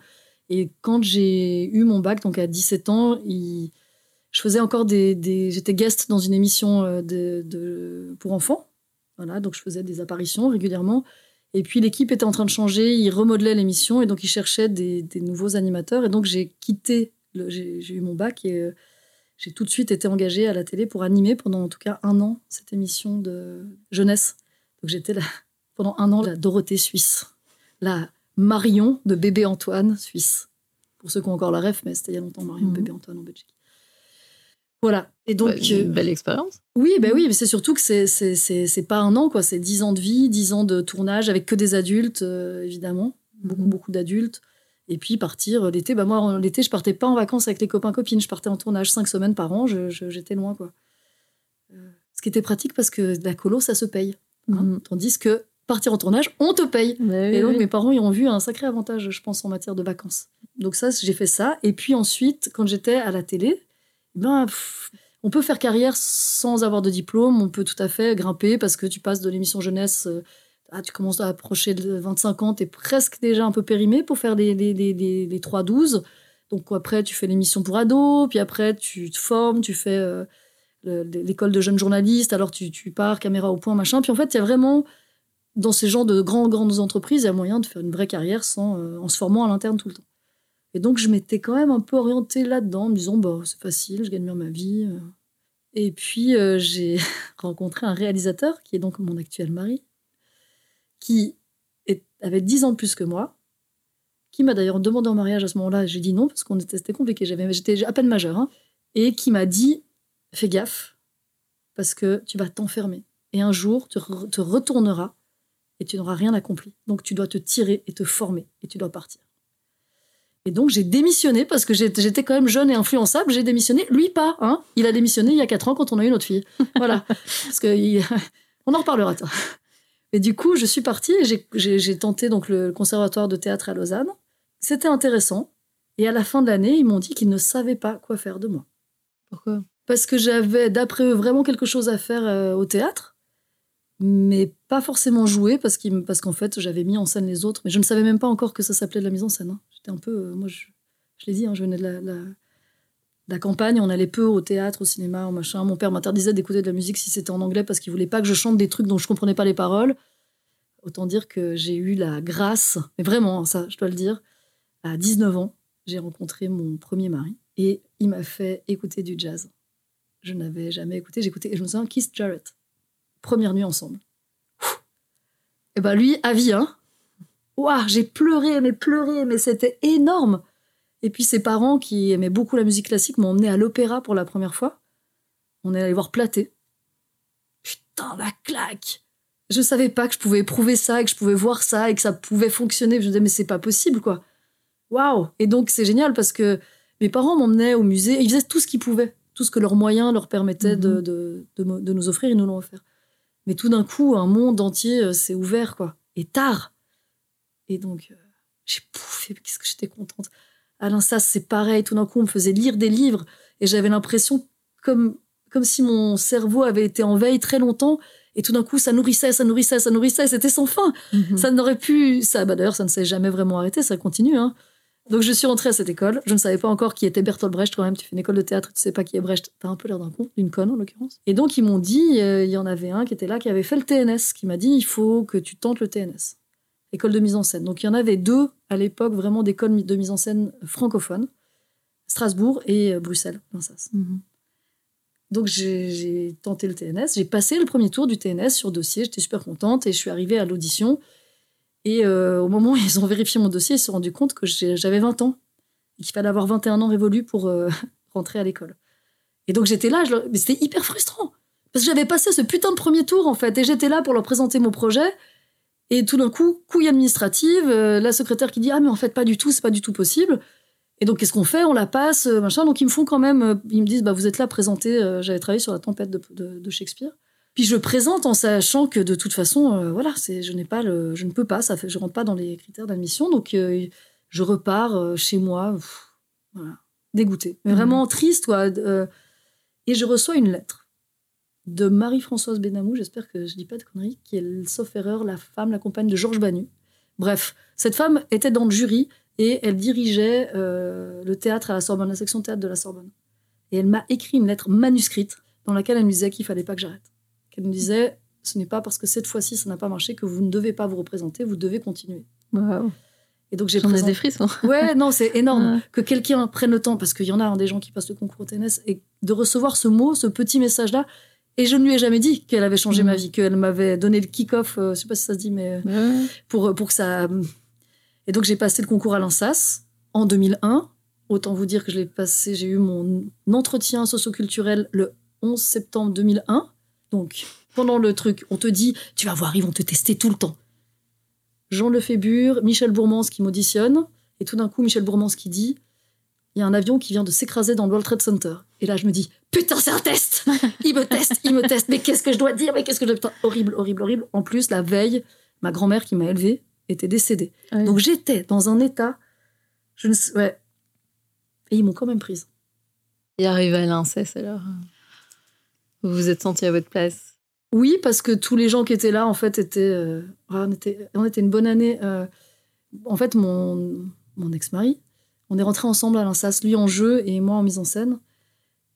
Et quand j'ai eu mon bac, donc à 17 ans, je faisais encore des. J'étais guest dans une émission euh, de- pour enfants. Voilà, donc je faisais des apparitions régulièrement. Et puis l'équipe était en train de changer, ils remodelaient l'émission et donc ils cherchaient des, des nouveaux animateurs. Et donc j'ai quitté, j'ai eu mon bac et euh, j'ai tout de suite été engagée à la télé pour animer pendant en tout cas un an cette émission de jeunesse. Donc j'étais là pendant un an la Dorothée suisse, la Marion de bébé Antoine suisse. Pour ceux qui ont encore la ref, mais c'était il y a longtemps Marion Mhm. bébé Antoine en Belgique. Voilà. Et donc, Ouais, une euh, belle expérience. oui, ben oui, mais c'est surtout que c'est c'est pas un an quoi, c'est dix ans de vie, dix ans de tournage avec que des adultes euh, évidemment, beaucoup beaucoup d'adultes. Et puis partir euh, l'été, bah moi l'été je partais pas en vacances avec les copains copines, je partais en tournage cinq semaines par an, j'étais loin quoi. Ce qui était pratique parce que la colo ça se paye, hein. Mhm. tandis que partir en tournage on te paye. Bah oui, Et donc oui. mes parents ils ont vu un sacré avantage, je pense, en matière de vacances. Donc ça, j'ai fait ça. Et puis ensuite, quand j'étais à la télé, ben, on peut faire carrière sans avoir de diplôme. On peut tout à fait grimper parce que tu passes de l'émission jeunesse, euh, tu commences à approcher de 25 ans, tu es presque déjà un peu périmé pour faire les, les, les, les, les 3-12. Donc après, tu fais l'émission pour ados, puis après, tu te formes, tu fais euh, le- l'école de jeunes journalistes, alors tu, tu pars, caméra au point, machin. Puis en fait, il y a vraiment dans ces genres de grandes, grandes entreprises, il y a moyen de faire une vraie carrière sans, euh, en se formant à l'interne tout le temps. Et donc, je m'étais quand même un peu orientée là-dedans, en me disant, bah, c'est facile, je gagne bien ma vie. euh. Et puis, euh, j'ai rencontré un réalisateur, qui est donc mon actuel mari, qui avait 10 ans plus que moi, qui m'a d'ailleurs demandé en mariage à ce moment-là. J'ai dit non, parce qu'on était, c'était compliqué, j'avais, j'étais à peine majeure, hein, et qui m'a dit, fais gaffe, parce que tu vas t'enfermer. Et un jour, tu te retourneras et tu n'auras rien accompli. Donc tu dois te tirer et te former et tu dois partir. Et donc j'ai démissionné parce que j'étais quand même jeune et influençable. J'ai démissionné, lui pas. Hein il a démissionné il y a 4 ans quand on a eu notre fille. Voilà. parce que il- on en reparlera. toi. Et du coup, je suis partie et j'ai- tenté donc le conservatoire de théâtre à Lausanne. C'était intéressant. Et à la fin de l'année, ils m'ont dit qu'ils ne savaient pas quoi faire de moi Pourquoi? Parce que j'avais, d'après eux, vraiment quelque chose à faire euh, au théâtre, mais pas forcément jouer, parce qu'en fait, j'avais mis en scène les autres, mais je ne savais même pas encore que ça s'appelait de la mise en scène. hein. J'étais un peu. euh, moi, je, je l'ai dit, hein, je venais de la, la- campagne, on allait peu au théâtre, au cinéma, au machin. Mon père m'interdisait d'écouter de la musique si c'était en anglais, parce qu'il voulait pas que je chante des trucs dont je comprenais pas les paroles. Autant dire que j'ai eu la grâce, mais vraiment, ça, je dois le dire, à 19 ans, j'ai rencontré mon premier mari, et il m'a fait écouter du jazz je n'avais jamais écouté. J'écoutais, et je me souviens, Keith Jarrett. Première nuit ensemble. Et ben lui, à vie, hein. Ouah, j'ai pleuré, mais pleuré, mais c'était énorme. Et puis ses parents, qui aimaient beaucoup la musique classique, m'ont emmené à l'opéra pour la première fois. On est allé voir Platé. Putain, la claque Je savais pas que je pouvais éprouver ça, et que je pouvais voir ça, et que ça pouvait fonctionner. Je me disais, mais c'est pas possible, quoi. Waouh Et donc, c'est génial parce que mes parents m'emmenaient au musée, ils faisaient tout ce qu'ils pouvaient tout ce que leurs moyens leur permettaient de, Mhm. de, de me- de nous offrir, ils nous l'ont offert. Mais tout d'un coup, un monde entier euh, s'est ouvert, quoi. Et tard. Et donc, euh, j'ai pouffé, qu'est-ce que j'étais contente. Alain Sass, c'est pareil. Tout d'un coup, on me faisait lire des livres et j'avais l'impression comme, comme si mon cerveau avait été en veille très longtemps. Et tout d'un coup, ça nourrissait, ça nourrissait, ça nourrissait. C'était sans fin. Mhm. Ça n'aurait pu. Ça, bah d'ailleurs, ça ne s'est jamais vraiment arrêté, ça continue. Hein. Donc je suis rentrée à cette école. Je ne savais pas encore qui était Bertolt Brecht quand même. Tu fais une école de théâtre, tu sais pas qui est Brecht. T'as un peu l'air d'un con, d'une conne en l'occurrence. Et donc ils m'ont dit, euh, il y en avait un qui était là, qui avait fait le TNS, qui m'a dit, il faut que tu tentes le TNS, école de mise en scène. Donc il y en avait deux à l'époque, vraiment d'écoles de mise en scène francophones, Strasbourg et euh, Bruxelles. Mhm. Donc j'ai tenté le TNS, j'ai passé le premier tour du TNS sur dossier, j'étais super contente et je suis arrivée à l'audition. Et euh, au moment où ils ont vérifié mon dossier, ils se sont rendus compte que j'avais 20 ans et qu'il fallait avoir 21 ans révolus pour euh, rentrer à l'école. Et donc j'étais là, je mais c'était hyper frustrant parce que j'avais passé ce putain de premier tour en fait et j'étais là pour leur présenter mon projet. Et tout d'un coup, couille administrative, euh, la secrétaire qui dit ah mais en fait pas du tout, c'est pas du tout possible. Et donc, qu'est-ce qu'on fait? On la passe, euh, machin. Donc, ils me font quand même. euh, ils me disent, bah, vous êtes là, présentez. J'avais travaillé sur la tempête de, de- de Shakespeare. Puis je présente en sachant que de toute façon, euh, voilà, c'est, je n'ai pas le, je ne peux pas, ça fait, je rentre pas dans les critères d'admission. Donc, euh, je repars chez moi, pff, voilà, dégoûtée, mais Mhm. vraiment triste, quoi. et je reçois une lettre de Marie-Françoise Benamou, j'espère que je dis pas de conneries, qui est, sauf erreur, la femme, la compagne de Georges Banu. Bref, cette femme était dans le jury et elle dirigeait euh, le théâtre à la Sorbonne, la section théâtre de la Sorbonne. Et elle m'a écrit une lettre manuscrite dans laquelle elle me disait qu'il fallait pas que j'arrête. Qu'elle me disait, ce n'est pas parce que cette fois-ci ça n'a pas marché que vous ne devez pas vous représenter, vous devez continuer. Waouh. Et donc j'ai présenté- des frissons. Ouais, non, c'est énorme que quelqu'un prenne le temps, parce qu'il y en a hein, des gens qui passent le concours au TNS, et de recevoir ce mot, ce petit message-là. Et je ne lui ai jamais dit qu'elle avait changé Mhm. ma vie, qu'elle m'avait donné le kick-off, euh, je sais pas si ça se dit, mais pour, pour que ça. Et donc j'ai passé le concours à l'INSAS en 2001. Autant vous dire que je l'ai passé, j'ai eu mon entretien socioculturel le 11 septembre 2001. Donc, pendant le truc, on te dit, tu vas voir, ils vont te tester tout le temps. Jean Lefébure, Michel Bourmans qui m'auditionne, et tout d'un coup, Michel Bourmans qui dit, il y a un avion qui vient de s'écraser dans le World Trade Center. Et là, je me dis, putain, c'est un test Il me teste, il me teste, mais qu'est-ce que je dois dire? Mais qu'est-ce que je dois... Horrible, horrible, horrible. En plus, la veille, ma grand-mère qui m'a élevée était décédée. Oui. Donc j'étais dans un état... Je ne sais... Ouais. Et ils m'ont quand même prise. Et arrivé à l'inceste, alors Vous vous êtes senti à votre place? Oui, parce que tous les gens qui étaient là, en fait, étaient. euh, ah, on, était on était une bonne année. euh, en fait, mon, mon ex-mari, on est rentrés ensemble à l'INSAS, lui en jeu et moi en mise en scène.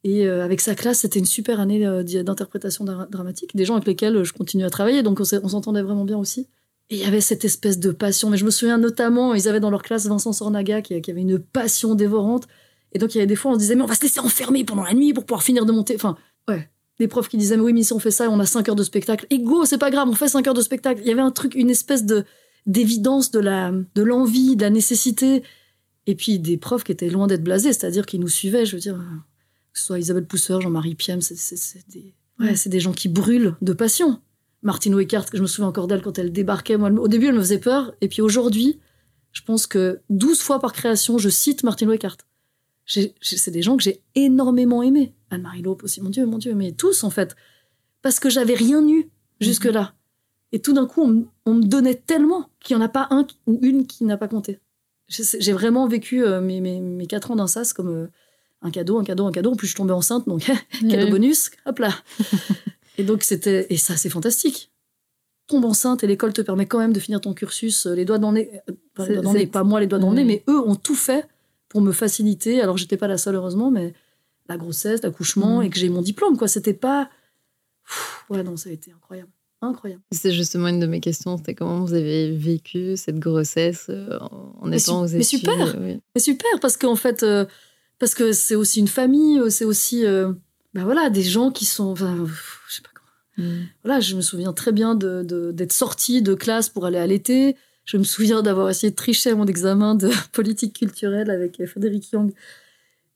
Et euh, avec sa classe, c'était une super année euh, d'i- d'interprétation dra- dramatique, des gens avec lesquels je continue à travailler, donc on s'entendait vraiment bien aussi. Et il y avait cette espèce de passion. Mais je me souviens notamment, ils avaient dans leur classe Vincent Sornaga qui, qui avait une passion dévorante. Et donc il y avait des fois, on se disait, mais on va se laisser enfermer pendant la nuit pour pouvoir finir de monter. Enfin, ouais. Des profs qui disaient, mais oui, mais si on fait ça, on a 5 heures de spectacle. Et go, c'est pas grave, on fait 5 heures de spectacle. Il y avait un truc, une espèce de d'évidence de la de l'envie, de la nécessité. Et puis des profs qui étaient loin d'être blasés, c'est-à-dire qui nous suivaient, je veux dire, que ce soit Isabelle Pousseur, Jean-Marie Piem, c'est des, ouais, des gens qui brûlent de passion. Martine Weckart, je me souviens encore d'elle quand elle débarquait. Moi, au début, elle me faisait peur. Et puis aujourd'hui, je pense que 12 fois par création, je cite Martine j'ai- C'est des gens que j'ai énormément aimés. Anne-Marie Lope aussi, mon Dieu, mon Dieu, mais tous en fait. Parce que j'avais rien eu jusque-là. Et tout d'un coup, on, on me donnait tellement qu'il n'y en a pas un ou une qui n'a pas compté. J'ai vraiment vécu euh, mes, mes, mes quatre ans d'un sas comme euh, un cadeau, un cadeau, un cadeau. En plus, je tombais enceinte, donc cadeau Oui. bonus, hop là. et donc, c'était. Et ça, c'est fantastique. Tombe enceinte et l'école te permet quand même de finir ton cursus, euh, les doigts dans le nez. pas dans le nez, pas moi les doigts dans le nez, mais eux ont tout fait pour me faciliter. Alors, j'étais pas la seule, heureusement, mais la grossesse, l'accouchement, Mhm. et que j'ai mon diplôme, quoi. C'était pas. Pfff, Ouais, non, ça a été incroyable. Incroyable. C'est justement une de mes questions, c'était comment vous avez vécu cette grossesse euh, en Mais étant aux su- mais études super. oui. Mais super, parce qu'en fait, euh, parce que c'est aussi une famille, euh, c'est aussi, euh, ben voilà, des gens qui sont, enfin, je sais pas comment. Mm. Voilà, je me souviens très bien de, de- d'être sortie de classe pour aller à l'été. Je me souviens d'avoir essayé de tricher à mon examen de politique culturelle avec euh, Frédéric Young.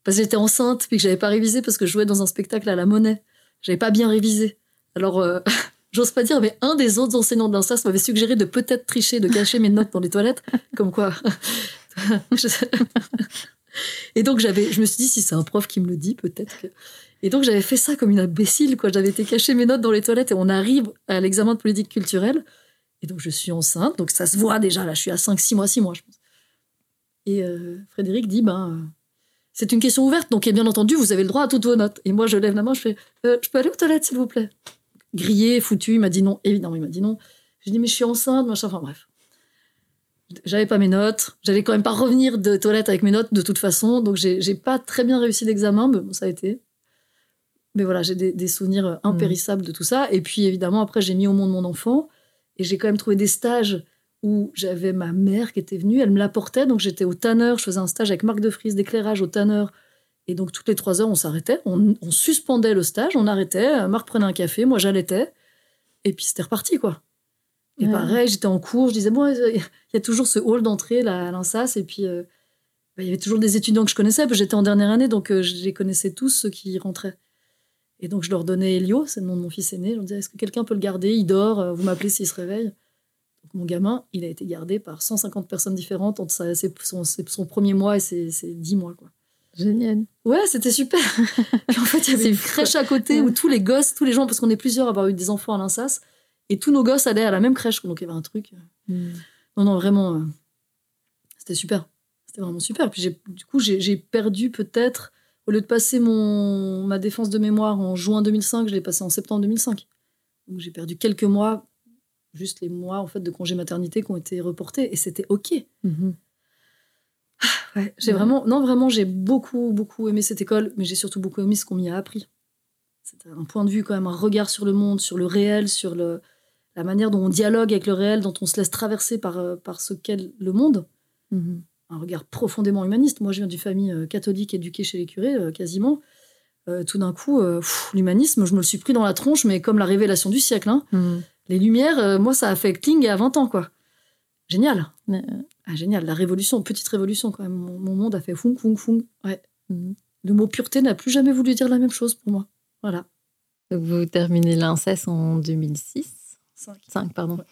Parce que j'étais enceinte, puis que j'avais pas révisé parce que je jouais dans un spectacle à la monnaie. J'avais pas bien révisé. Alors, euh, j'ose pas dire, mais un des autres enseignants de l'INSAS m'avait suggéré de peut-être tricher, de cacher mes notes dans les toilettes. Comme quoi. Et donc, j'avais, je me suis dit, si c'est un prof qui me le dit, peut-être que. Et donc, j'avais fait ça comme une imbécile, quoi. J'avais été cacher mes notes dans les toilettes et on arrive à l'examen de politique culturelle. Et donc, je suis enceinte, donc ça se voit déjà, là, je suis à 5, 6 mois, 6 mois, je pense. Et euh, Frédéric dit, ben, euh, c'est une question ouverte, donc bien entendu, vous avez le droit à toutes vos notes. Et moi, je lève la main, je fais, Euh, je peux aller aux toilettes, s'il vous plaît? Grillé, foutu, il m'a dit non, évidemment, il m'a dit non. J'ai dit, mais je suis enceinte, machin, enfin bref. J'avais pas mes notes, j'allais quand même pas revenir de toilette avec mes notes de toute façon, donc j'ai pas très bien réussi l'examen, mais bon, ça a été. Mais voilà, j'ai des, souvenirs impérissables de tout ça. Et puis évidemment, après, j'ai mis au monde mon enfant, et j'ai quand même trouvé des stages où j'avais ma mère qui était venue, elle me l'apportait, donc j'étais au tanneur, je faisais un stage avec Marc de Vries d'éclairage au tanneur, et donc toutes les trois heures, on s'arrêtait, on, on suspendait le stage, on arrêtait, euh, Marc prenait un café, moi j'allaitais, et puis c'était reparti, quoi. Et Ouais. pareil, j'étais en cours, je disais, bon, euh, il y a toujours ce hall d'entrée là, à l'INSAS, et puis euh, bah, il y avait toujours des étudiants que je connaissais, parce que j'étais en dernière année, donc euh, je les connaissais tous, ceux qui rentraient. Et donc je leur donnais Elio, c'est le nom de mon fils aîné, je leur disais, est-ce que quelqu'un peut le garder? Il dort, vous m'appelez s'il se réveille. Donc mon gamin, il a été gardé par 150 personnes différentes entre sa- ses- son, ses- son premier mois et ses, ses 10 mois, quoi. Génial. Ouais, c'était super. Puis en fait, il y avait une crèche à côté où tous les gosses, tous les gens, parce qu'on est plusieurs à avoir eu des enfants à l'INSAS, et tous nos gosses allaient à la même crèche. Donc il y avait un truc. Mm. Non, non, vraiment, euh, c'était super. C'était vraiment super. Puis j'ai- du coup, j'ai perdu peut-être, au lieu de passer mon, ma défense de mémoire en juin 2005, je l'ai passé en septembre 2005. Donc j'ai perdu quelques mois, juste les mois en fait de congé maternité qui ont été reportés, et c'était OK. Mhm. Ouais, j'ai Ouais. vraiment, non, vraiment, j'ai beaucoup, beaucoup aimé cette école, mais j'ai surtout beaucoup aimé ce qu'on m'y a appris. C'était un point de vue, quand même, un regard sur le monde, sur le réel, sur le, la manière dont on dialogue avec le réel, dont on se laisse traverser par, euh, par ce qu'est le monde. Mhm. Un regard profondément humaniste. Moi, je viens d'une famille euh, catholique éduquée chez les curés, euh, quasiment. Euh, tout d'un coup, euh, l'humanisme, je me le suis pris dans la tronche, mais comme la révélation du siècle. hein. Mhm. Les Lumières, euh, moi, ça a fait cling à 20 ans, quoi. Génial. Ah, génial, la révolution, petite révolution quand même. Mon, mon monde a fait fung, fung, fung. Ouais. Mhm. Le mot pureté n'a plus jamais voulu dire la même chose pour moi. Voilà. Donc vous terminez l'INSES en 2006 5, pardon. Ouais.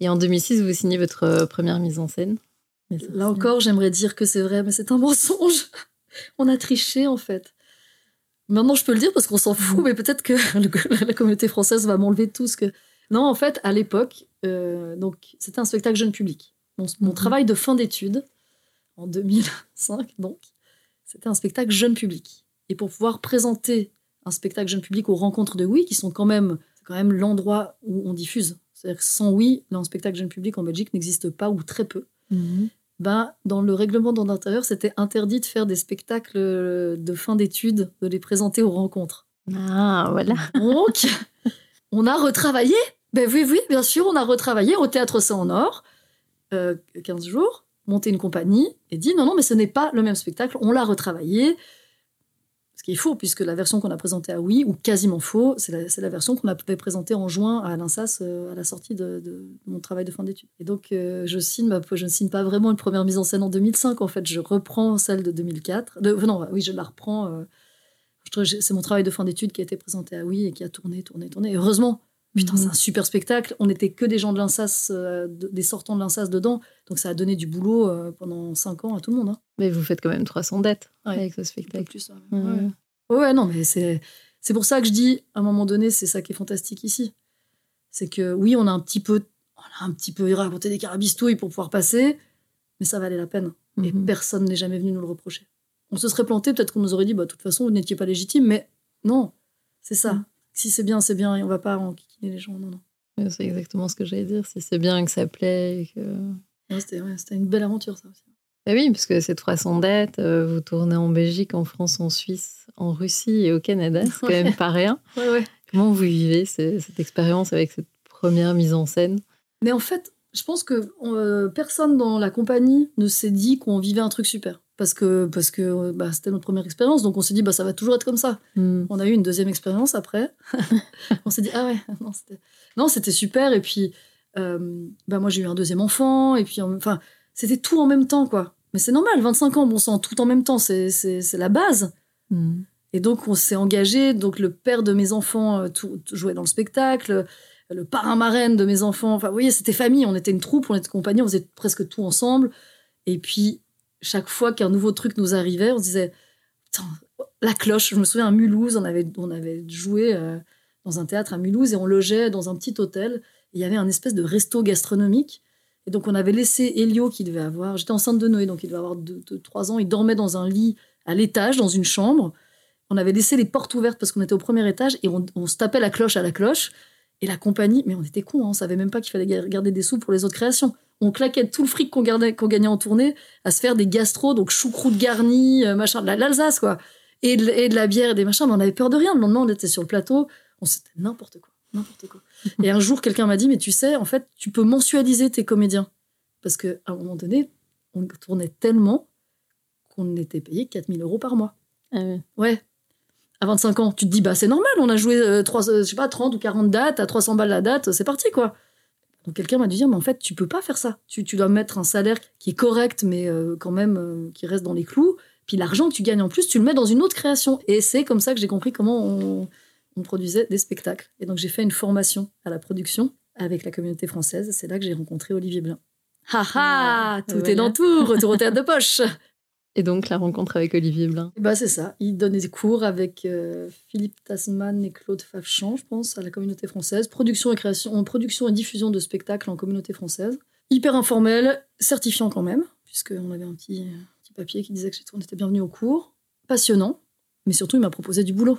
Et en 2006, vous signez votre euh, première mise en scène. Là encore, j'aimerais dire que c'est vrai, mais c'est un mensonge. On a triché en fait. Maintenant, je peux le dire parce qu'on s'en fout, mais peut-être que le- la communauté française va m'enlever tout ce que. Non, en fait, à l'époque, euh, donc c'était un spectacle jeune public. Mon, mon Mhm. travail de fin d'études, en 2005, donc, c'était un spectacle jeune public. Et pour pouvoir présenter un spectacle jeune public aux rencontres de Oui, qui sont quand même, quand même l'endroit où on diffuse. C'est-à-dire que sans Oui, un spectacle jeune public en Belgique n'existe pas ou très peu Mhm. ben, dans le règlement d'ordre intérieur, c'était interdit de faire des spectacles euh, de fin d'études, de les présenter aux rencontres. Ah, voilà. Donc, on a retravaillé. Ben oui, oui, bien sûr, on a retravaillé au Théâtre Saint-Honor, euh, 15 jours, monté une compagnie et dit non, non, mais ce n'est pas le même spectacle, on l'a retravaillé. Ce qui est faux, puisque la version qu'on a présentée à Oui, ou quasiment faux, c'est la, version qu'on avait présentée en juin à l'INSAS euh, à la sortie de, mon travail de fin d'études. Et donc, euh, je, signe je ne signe pas vraiment une première mise en scène en 2005, en fait, je reprends celle de 2004. De, non, oui, je la reprends. euh, c'est mon travail de fin d'études qui a été présenté à Oui et qui a tourné, tourné, tourné. Et heureusement, putain, Mhm. c'est un super spectacle. On n'était que des gens de l'INSAS, euh, de- des sortants de l'INSAS dedans. Donc, ça a donné du boulot euh, pendant 5 ans à tout le monde. hein. Mais vous faites quand même 300 dettes Ouais. avec ce spectacle. plus, ouais. Non, mais c'est c'est pour ça que je dis, à un moment donné, c'est ça qui est fantastique ici. C'est que oui, on a un petit peu, on a un petit peu raconté des carabistouilles pour pouvoir passer, mais ça valait la peine. Et Mhm. personne n'est jamais venu nous le reprocher. On se serait planté, peut-être qu'on nous aurait dit, bah, de toute façon, vous n'étiez pas légitime, mais non, c'est ça. Mhm. Si c'est bien, c'est bien, et on va pas les gens. Non, non. C'est exactement ce que j'allais dire. Si c'est bien que ça plaît. que... C'était ouais, une belle aventure, ça aussi. Bah oui, parce que c'est 300 dettes. euh, vous tournez en Belgique, en France, en Suisse, en Russie et au Canada. C'est quand Ouais. même pas rien. Comment vous vivez ce- cette expérience avec cette première mise en scène? Mais en fait, je pense que euh, personne dans la compagnie ne s'est dit qu'on vivait un truc super. Parce que, parce que euh, bah, c'était notre première expérience, donc on s'est dit bah, ça va toujours être comme ça. Hmm. On a eu une deuxième expérience après. on s'est dit ah ouais, non, c'était, super. Et puis, euh, bah, moi j'ai eu un deuxième enfant, et puis en- enfin, c'était tout en même temps, quoi. Mais c'est normal, 25 ans, bon sang, tout en même temps, c'est, la base. Hmm. Et donc, on s'est engagé. Donc, le père de mes enfants tout- tout jouait dans le spectacle. Le parrain-marraine de mes enfants. Enfin, vous voyez, c'était famille. On était une troupe, on était compagnie, on faisait presque tout ensemble. Et puis, chaque fois qu'un nouveau truc nous arrivait, on se disait la cloche. Je me souviens à Mulhouse, on avait, on avait joué euh, dans un théâtre à Mulhouse et on logeait dans un petit hôtel. Il y avait un espèce de resto gastronomique. Et donc, on avait laissé Elio, qui devait avoir. J'étais enceinte de Noé, donc il devait avoir 2-3 ans. Il dormait dans un lit à l'étage, dans une chambre. On avait laissé les portes ouvertes parce qu'on était au premier étage et on, on se tapait la cloche à la cloche. Et la compagnie, mais on était cons, hein, on savait même pas qu'il fallait ga- garder des sous pour les autres créations. On claquait tout le fric qu'on gagnait en tournée à se faire des gastros, donc choucroute garnie, euh, machin, de la- l'Alsace, quoi. Et de, et de la bière et des machins, mais on avait peur de rien. Le lendemain, on était sur le plateau, on s'était n'importe quoi, n'importe quoi. et un jour, quelqu'un m'a dit, mais tu sais, en fait, tu peux mensualiser tes comédiens. Parce qu'à un moment donné, on tournait tellement qu'on était payé 4000 euros par mois. Ah oui. Ouais. À 25 ans, tu te dis, bah c'est normal, on a joué euh, trois, euh, je sais pas, 30 ou 40 dates, à 300 balles la date, c'est parti quoi. Donc quelqu'un m'a dû dire, mais en fait, tu peux pas faire ça. Tu, tu dois mettre un salaire qui est correct, mais euh, quand même euh, qui reste dans les clous. Puis l'argent que tu gagnes en plus, tu le mets dans une autre création. Et c'est comme ça que j'ai compris comment on, on produisait des spectacles. Et donc j'ai fait une formation à la production avec la communauté française. C'est là que j'ai rencontré Olivier Blin. Ha ha Ah, Tout voilà. est dans tout Retour au théâtre de poche Et donc la rencontre avec Olivier Blin. Bah, c'est ça. Il donnait des cours avec euh, Philippe Tasman et Claude Favchamp, je pense, à la communauté française. Production et création, en production et diffusion de spectacles en communauté française. Hyper informel, certifiant quand même, puisqu'on avait un petit, petit papier qui disait que on était bienvenu au cours. Passionnant, mais surtout, il m'a proposé du boulot.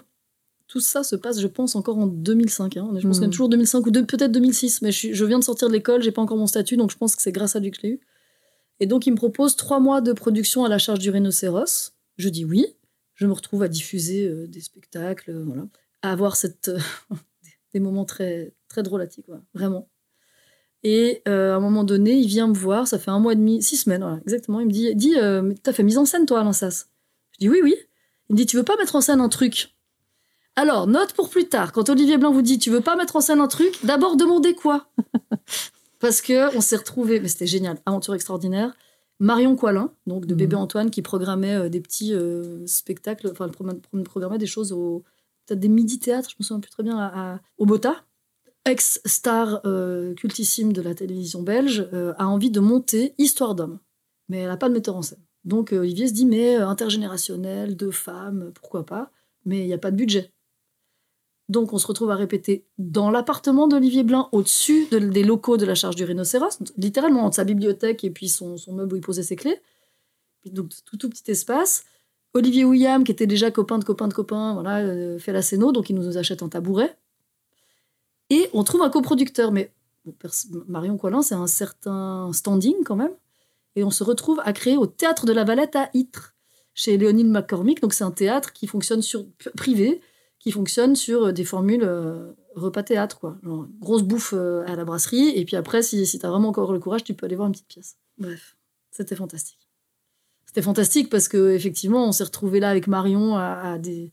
Tout ça se passe, je pense, encore en 2005. hein. Je pense qu'on est toujours 2005 ou peut-être 2006, mais je viens de sortir de l'école, j'ai pas encore mon statut, donc je pense que c'est grâce à lui que je l'ai eu. Et donc, il me propose trois mois de production à la charge du rhinocéros. Je dis oui. Je me retrouve à diffuser euh, des spectacles, euh, voilà. À avoir euh, des moments très, très drôlatiques, vraiment. Et à un moment donné, il vient me voir, ça fait un mois et demi, six semaines, voilà, exactement. Il me dit, dis, t'as fait mise en scène, toi, à l'Insas Je dis oui, oui. Il me dit, tu veux pas mettre en scène un truc? Alors, note pour plus tard, quand Olivier Blanc vous dit, tu veux pas mettre en scène un truc, d'abord demandez quoi? Parce que on s'est retrouvés, mais c'était génial, aventure extraordinaire. Marion Coilin, donc de Mhm. Bébé Antoine, qui programmait euh, des petits euh, spectacles, enfin, programmait des choses au. Peut-être des midi-théâtres, je me souviens plus très bien, à, à- au Bota. Ex-star euh, cultissime de la télévision belge, euh, a envie de monter Histoire d'homme. Mais elle n'a pas de metteur en scène. Donc euh, Olivier se dit, mais intergénérationnel, deux femmes, pourquoi pas Mais il n'y a pas de budget. Donc on se retrouve à répéter dans l'appartement d'Olivier Blin, au-dessus de- des locaux de la charge du rhinocéros, littéralement entre sa bibliothèque et puis son, son meuble où il posait ses clés. Donc tout, tout petit espace. Olivier William, qui était déjà copain de copain de copain, voilà, euh, fait la scéno, donc il nous achète un tabouret. Et on trouve un coproducteur, mais Marion Coilin, c'est un certain standing quand même. Et on se retrouve à créer au Théâtre de la Valette à Ytre, chez Léonine McCormick. Donc c'est un théâtre qui fonctionne sur privé, qui fonctionne sur euh, des formules euh, repas-théâtre, quoi. Grosse bouffe euh, à la brasserie, et puis après, si, si t'as vraiment encore le courage, tu peux aller voir une petite pièce. Bref, c'était fantastique. C'était fantastique parce que effectivement, on s'est retrouvé là avec Marion à, des,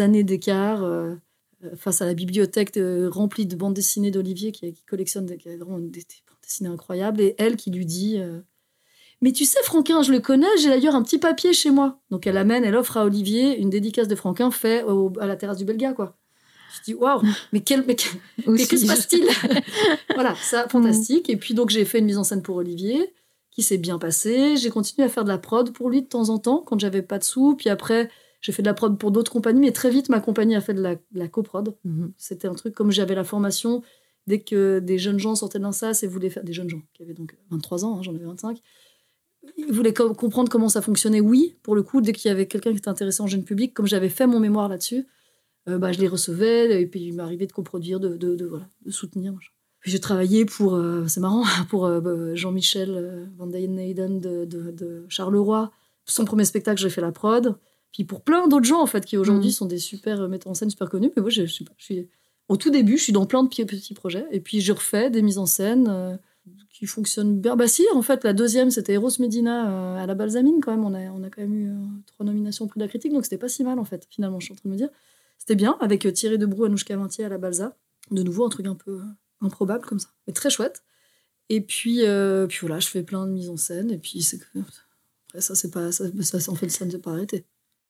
années d'écart face à la bibliothèque remplie de bandes dessinées d'Olivier qui, collectionne des, qui bandes dessinées incroyables, et elle qui lui dit. Mais tu sais, Franquin, je le connais, j'ai d'ailleurs un petit papier chez moi. Donc elle amène, elle offre à Olivier une dédicace de Franquin fait au- à la terrasse du Belga, quoi. Je dis, waouh, mais quel, mais quel- mais que se passe-t-il? Voilà, ça, fantastique. Et puis donc j'ai fait une mise en scène pour Olivier, qui s'est bien passée. J'ai continué à faire de la prod pour lui de temps en temps, quand j'avais pas de sous. Puis après, j'ai fait de la prod pour d'autres compagnies, mais très vite, ma compagnie a fait de la, de la coprod. Mhm. C'était un truc comme j'avais la formation, dès que des jeunes gens sortaient d'un sas et voulaient faire... Des jeunes gens, qui avaient donc 23 ans, hein, j'en avais 25. Ils voulaient co- comprendre comment ça fonctionnait, oui, pour le coup, dès qu'il y avait quelqu'un qui était intéressé en jeune public, comme j'avais fait mon mémoire là-dessus, euh, bah, je les recevais, et puis il m'arrivait de coproduire, de, de, de, voilà, de soutenir. machin. Puis j'ai travaillé pour, euh, c'est marrant, pour euh, bah, Jean-Michel Van Dynen de, de, Charleroi. Son premier spectacle, j'ai fait la prod. Puis pour plein d'autres gens, en fait, qui aujourd'hui Mhm. sont des super metteurs en scène, super connus. Mais moi, je, je sais pas, je suis... Au tout début, je suis dans plein de petits, projets. Et puis, je refais des mises en scène qui fonctionnent bien. Bah si, en fait, la deuxième, c'était Eros Medina euh, à la Balsamine, quand même. On a, on a quand même eu euh, trois nominations au prix de la critique. Donc, c'était pas si mal, en fait, finalement, je suis en train de me dire. C'était bien, avec euh, Thierry Debrou, Anouchka Vintier à la Balsa. De nouveau, un truc un peu improbable comme ça. Mais très chouette. Et puis, puis voilà, je fais plein de mises en scène. Et puis, c'est. Après, ça, c'est pas... Ça, en fait, ça ne s'est pas arrêté.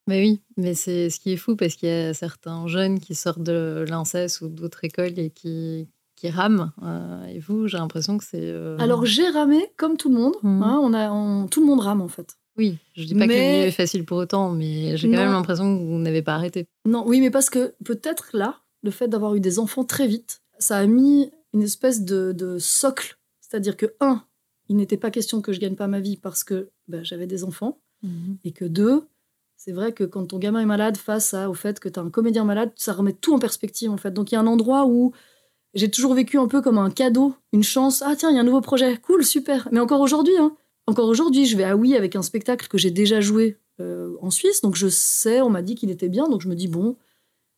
Mais oui, mais c'est ce qui est fou parce qu'il y a certains jeunes qui sortent de l'INSES ou d'autres écoles et qui, qui rament. Euh, et vous, j'ai l'impression que c'est. euh, Alors j'ai ramé comme tout le monde. Mhm. hein, on a, on- tout le monde rame en fait. oui, je dis pas que le milieu est facile pour autant, mais j'ai quand Non. même l'impression que vous n'avez pas arrêté. Non, oui, mais parce que peut-être là, le fait d'avoir eu des enfants très vite, ça a mis une espèce de, de socle. C'est-à-dire que un, il n'était pas question que je gagne pas ma vie parce que ben, j'avais des enfants, et que deux, c'est vrai que quand ton gamin est malade face à, au fait que tu as un comédien malade, ça remet tout en perspective en fait. Donc il y a un endroit où j'ai toujours vécu un peu comme un cadeau, une chance. Ah tiens, il y a un nouveau projet, cool, super. Mais encore aujourd'hui, hein, encore aujourd'hui, je vais à Oui avec un spectacle que j'ai déjà joué euh, en Suisse, donc je sais, on m'a dit qu'il était bien, donc je me dis bon,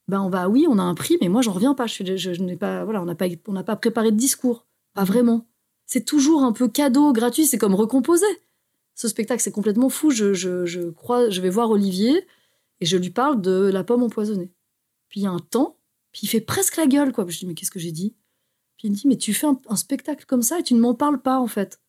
ben on va à Oui, on a un prix, mais moi j'en reviens pas. Je, je, je n'ai pas, voilà, on n'a pas, on n'a pas préparé de discours, pas vraiment. C'est toujours un peu cadeau, gratuit. C'est comme recomposer. Ce spectacle, c'est complètement fou. Je crois, je vais voir Olivier et je lui parle de la pomme empoisonnée. Puis il y a un temps, puis il fait presque la gueule, quoi. Je dis mais qu'est-ce que j'ai dit? Puis il me dit mais tu fais un, un spectacle comme ça et tu ne m'en parles pas en fait.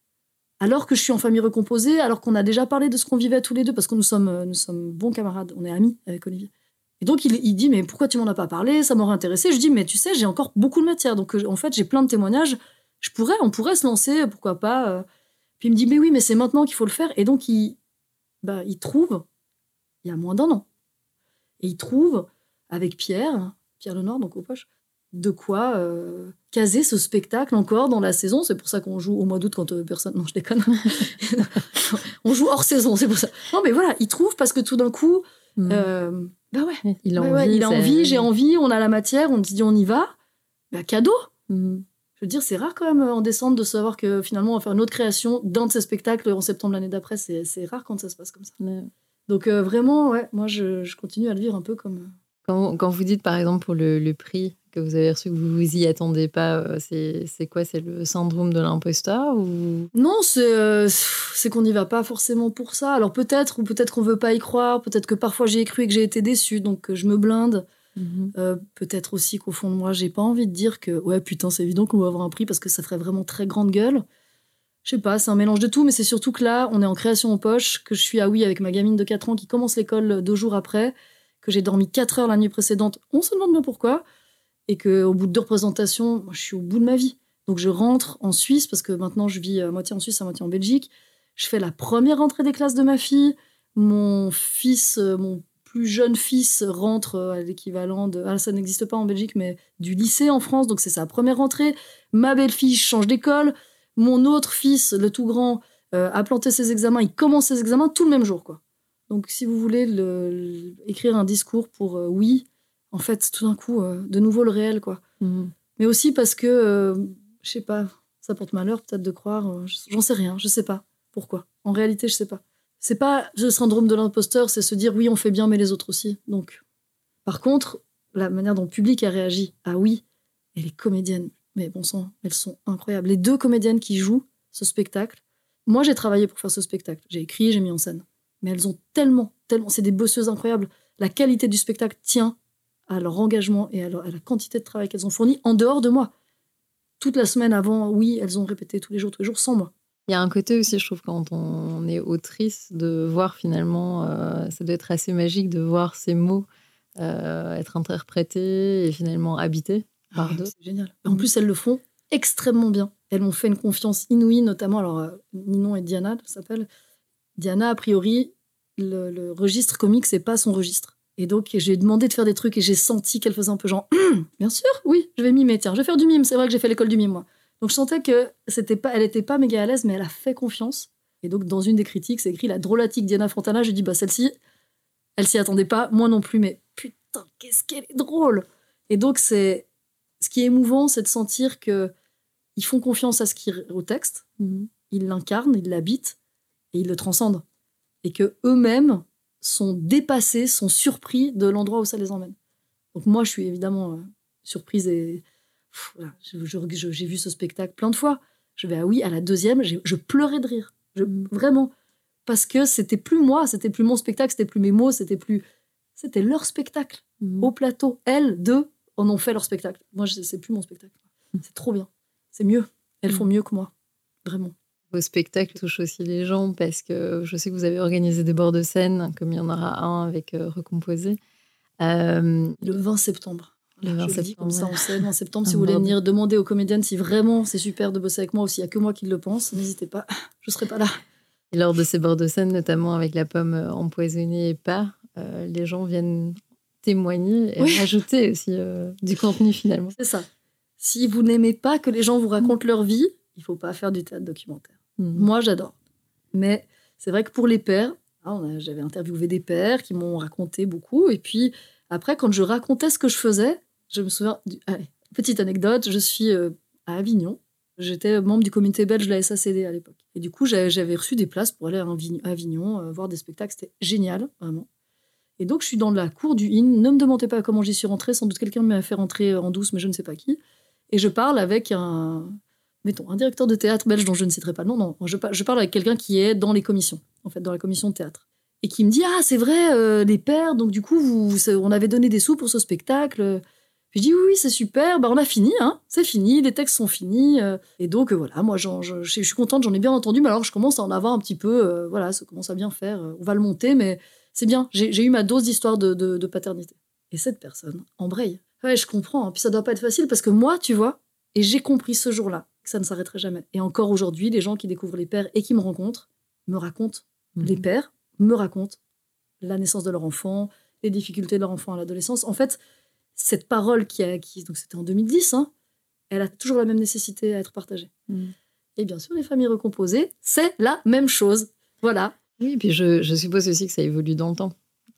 Alors que je suis en famille recomposée, alors qu'on a déjà parlé de ce qu'on vivait tous les deux, parce que nous sommes, euh, nous sommes bons camarades, on est amis avec Olivier. Et donc il, il dit mais pourquoi tu m'en as pas parlé? Ça m'aurait intéressé. Je dis mais tu sais j'ai encore beaucoup de matière, donc euh, en fait j'ai plein de témoignages. Je pourrais, on pourrait se lancer, pourquoi pas. euh. Puis il me dit mais oui mais c'est maintenant qu'il faut le faire. Et donc il, bah, il trouve, il y a moins d'un an, et il trouve avec Pierre, Pierre Lenoir donc au poche, de quoi euh, caser ce spectacle encore dans la saison. C'est pour ça qu'on joue au mois d'août quand euh, personne. Non, je déconne. on joue hors saison, c'est pour ça. Non, mais voilà, il trouve parce que tout d'un coup, Mhm. euh, bah ouais, il a envie. ouais, il a envie, j'ai envie, on a la matière, on se dit on y va. Bah cadeau. Mhm. Je veux dire, c'est rare quand même euh, en décembre de savoir que finalement on va faire une autre création d'un de ces spectacles en septembre l'année d'après. C'est rare quand ça se passe comme ça. Donc euh, vraiment, ouais, moi je, je continue à le vivre un peu comme. Quand, quand vous dites par exemple pour le, le prix que vous avez reçu, que vous vous y attendez pas, euh, c'est quoi? C'est le syndrome de l'imposteur ou? Non, c'est euh, qu'on n'y va pas forcément pour ça. Alors peut-être, ou peut-être qu'on veut pas y croire, peut-être que parfois j'y ai cru et que j'ai été déçue, donc euh, je me blinde. Euh, peut-être aussi qu'au fond de moi, j'ai pas envie de dire que ouais putain c'est évident qu'on va avoir un prix parce que ça ferait vraiment très grande gueule. je sais pas, c'est un mélange de tout, mais c'est surtout que là, on est en création en poche, que je suis à oui avec ma gamine de 4 ans qui commence l'école deux jours après, que j'ai dormi 4 heures la nuit précédente, on se demande bien pourquoi, et que au bout de deux représentations, je suis au bout de ma vie. Donc je rentre en Suisse, parce que maintenant je vis à moitié en Suisse, à moitié en Belgique. Je fais la première rentrée des classes de ma fille. Mon fils, euh, mon plus jeune fils rentre euh, à l'équivalent de... Ah, ça n'existe pas en Belgique, mais du lycée en France, donc c'est sa première rentrée. Ma belle-fille change d'école. Mon autre fils, le tout grand, euh, a planté ses examens. Il commence ses examens tout le même jour, quoi. Donc si vous voulez le, écrire un discours pour oui, en fait, tout d'un coup, de nouveau le réel, quoi. Mhm. Mais aussi parce que, je sais pas, ça porte malheur peut-être de croire, j'en sais rien, je sais pas pourquoi. En réalité, je sais pas. C'est pas le syndrome de l'imposteur, c'est se dire oui, on fait bien, mais les autres aussi. Donc, par contre, la manière dont le public a réagi, ah oui, et les comédiennes, mais bon sang, elles sont incroyables. Les deux comédiennes qui jouent ce spectacle, moi j'ai travaillé pour faire ce spectacle, j'ai écrit, j'ai mis en scène, mais elles ont tellement, tellement, c'est des bosseuses incroyables. La qualité du spectacle tient à leur engagement et à, à la quantité de travail qu'elles ont fourni en dehors de moi. Toute la semaine avant, oui, elles ont répété tous les jours, tous les jours, sans moi. Il y a un côté aussi, je trouve, quand on est autrice, de voir finalement, euh, ça doit être assez magique de voir ces mots euh, être interprétés et finalement habités par Ah, d'autres. C'est génial. En plus, elles le font extrêmement bien. Elles m'ont fait une confiance inouïe, notamment, alors, euh, Ninon et Diana, s'appelle. Diana, a priori, le, le registre comique, c'est pas son registre. Et donc, j'ai demandé de faire des trucs et j'ai senti qu'elle faisait un peu genre, Hum, bien sûr, oui, je vais mimer, tiens, je vais faire du mime. C'est vrai que j'ai fait l'école du mime, moi. Donc, je sentais que c'était pas, elle était pas méga à l'aise, mais elle a fait confiance. Et donc, dans une des critiques, c'est écrit la drôlatique Diana Fontana. Je dis, bah, celle-ci, elle s'y attendait pas, moi non plus, mais putain, qu'est-ce qu'elle est drôle! Et donc, c'est, ce qui est émouvant, c'est de sentir que ils font confiance à ce qui, au texte, Mhm. ils l'incarnent, ils l'habitent et ils le transcendent. Et que eux-mêmes sont dépassés, sont surpris de l'endroit où ça les emmène. Donc moi, je suis évidemment euh, surprise et voilà, j'ai vu ce spectacle plein de fois. Je vais ah oui, à la deuxième, je pleurais de rire, Je- vraiment, parce que c'était plus moi, c'était plus mon spectacle, c'était plus mes mots, c'était plus, c'était leur spectacle Mhm. au plateau. Elles deux en ont fait leur spectacle. Moi, c'est plus mon spectacle. C'est trop bien, c'est mieux. Elles font mieux que moi, vraiment. Vos spectacles touchent aussi les gens parce que je sais que vous avez organisé des bords de scène, comme il y en aura un avec euh, Recomposé. Euh, Le 20 septembre. Le 20 je le dis comme ça, septembre. on sait, 20 septembre. Si vous voulez venir demander aux comédiennes si vraiment c'est super de bosser avec moi ou s'il n'y a que moi qui le pense, n'hésitez pas. Je serai pas là. Et lors de ces bords de scène, notamment avec la pomme euh, empoisonnée et pas, euh, les gens viennent témoigner et Oui. rajouter aussi euh, du contenu finalement. C'est ça. Si vous n'aimez pas que les gens vous racontent leur vie, il faut pas faire du théâtre documentaire. Mhm. Moi, j'adore. Mais c'est vrai que pour les pères, ah, j'avais interviewé des pères qui m'ont raconté beaucoup. Et puis après, quand je racontais ce que je faisais, je me souviens. allez, petite anecdote, je suis euh, à Avignon. J'étais membre du comité belge de la SACD à l'époque. Et du coup, j'avais reçu des places pour aller à Avignon, à Avignon, euh, voir des spectacles. C'était génial, vraiment. Et donc, je suis dans la cour du IN. Ne me demandez pas comment j'y suis rentrée. Sans doute quelqu'un m'a fait rentrer en douce, mais je ne sais pas qui. Et je parle avec un, mettons, un directeur de théâtre belge dont je ne citerai pas le nom. Non, je, par- je parle avec quelqu'un qui est dans les commissions, en fait, dans la commission de théâtre. Et qui me dit Ah, c'est vrai, euh, les pères, donc du coup, vous, on avait donné des sous pour ce spectacle. Puis je dis Oui, c'est super, bah, on a fini, hein, c'est fini, les textes sont finis. euh, et donc, euh, voilà, moi, je, suis contente, j'en ai bien entendu, mais alors je commence à en avoir un petit peu, voilà, ça commence à bien faire. on va le monter, mais c'est bien, j'ai eu ma dose d'histoire de, paternité. Et cette personne embraye. Ouais, je comprends. hein. Puis ça doit pas être facile parce que moi, tu vois, et j'ai compris ce jour-là ça ne s'arrêterait jamais. Et encore aujourd'hui, les gens qui découvrent les pères et qui me rencontrent me racontent Mhm. les pères, me racontent la naissance de leur enfant, les difficultés de leur enfant à l'adolescence. En fait, cette parole qui a, qui, donc c'était en 2010, hein, elle a toujours la même nécessité à être partagée. Mhm. Et bien sûr, les familles recomposées, c'est la même chose. Voilà. Oui, puis je, je suppose aussi que ça évolue dans le temps.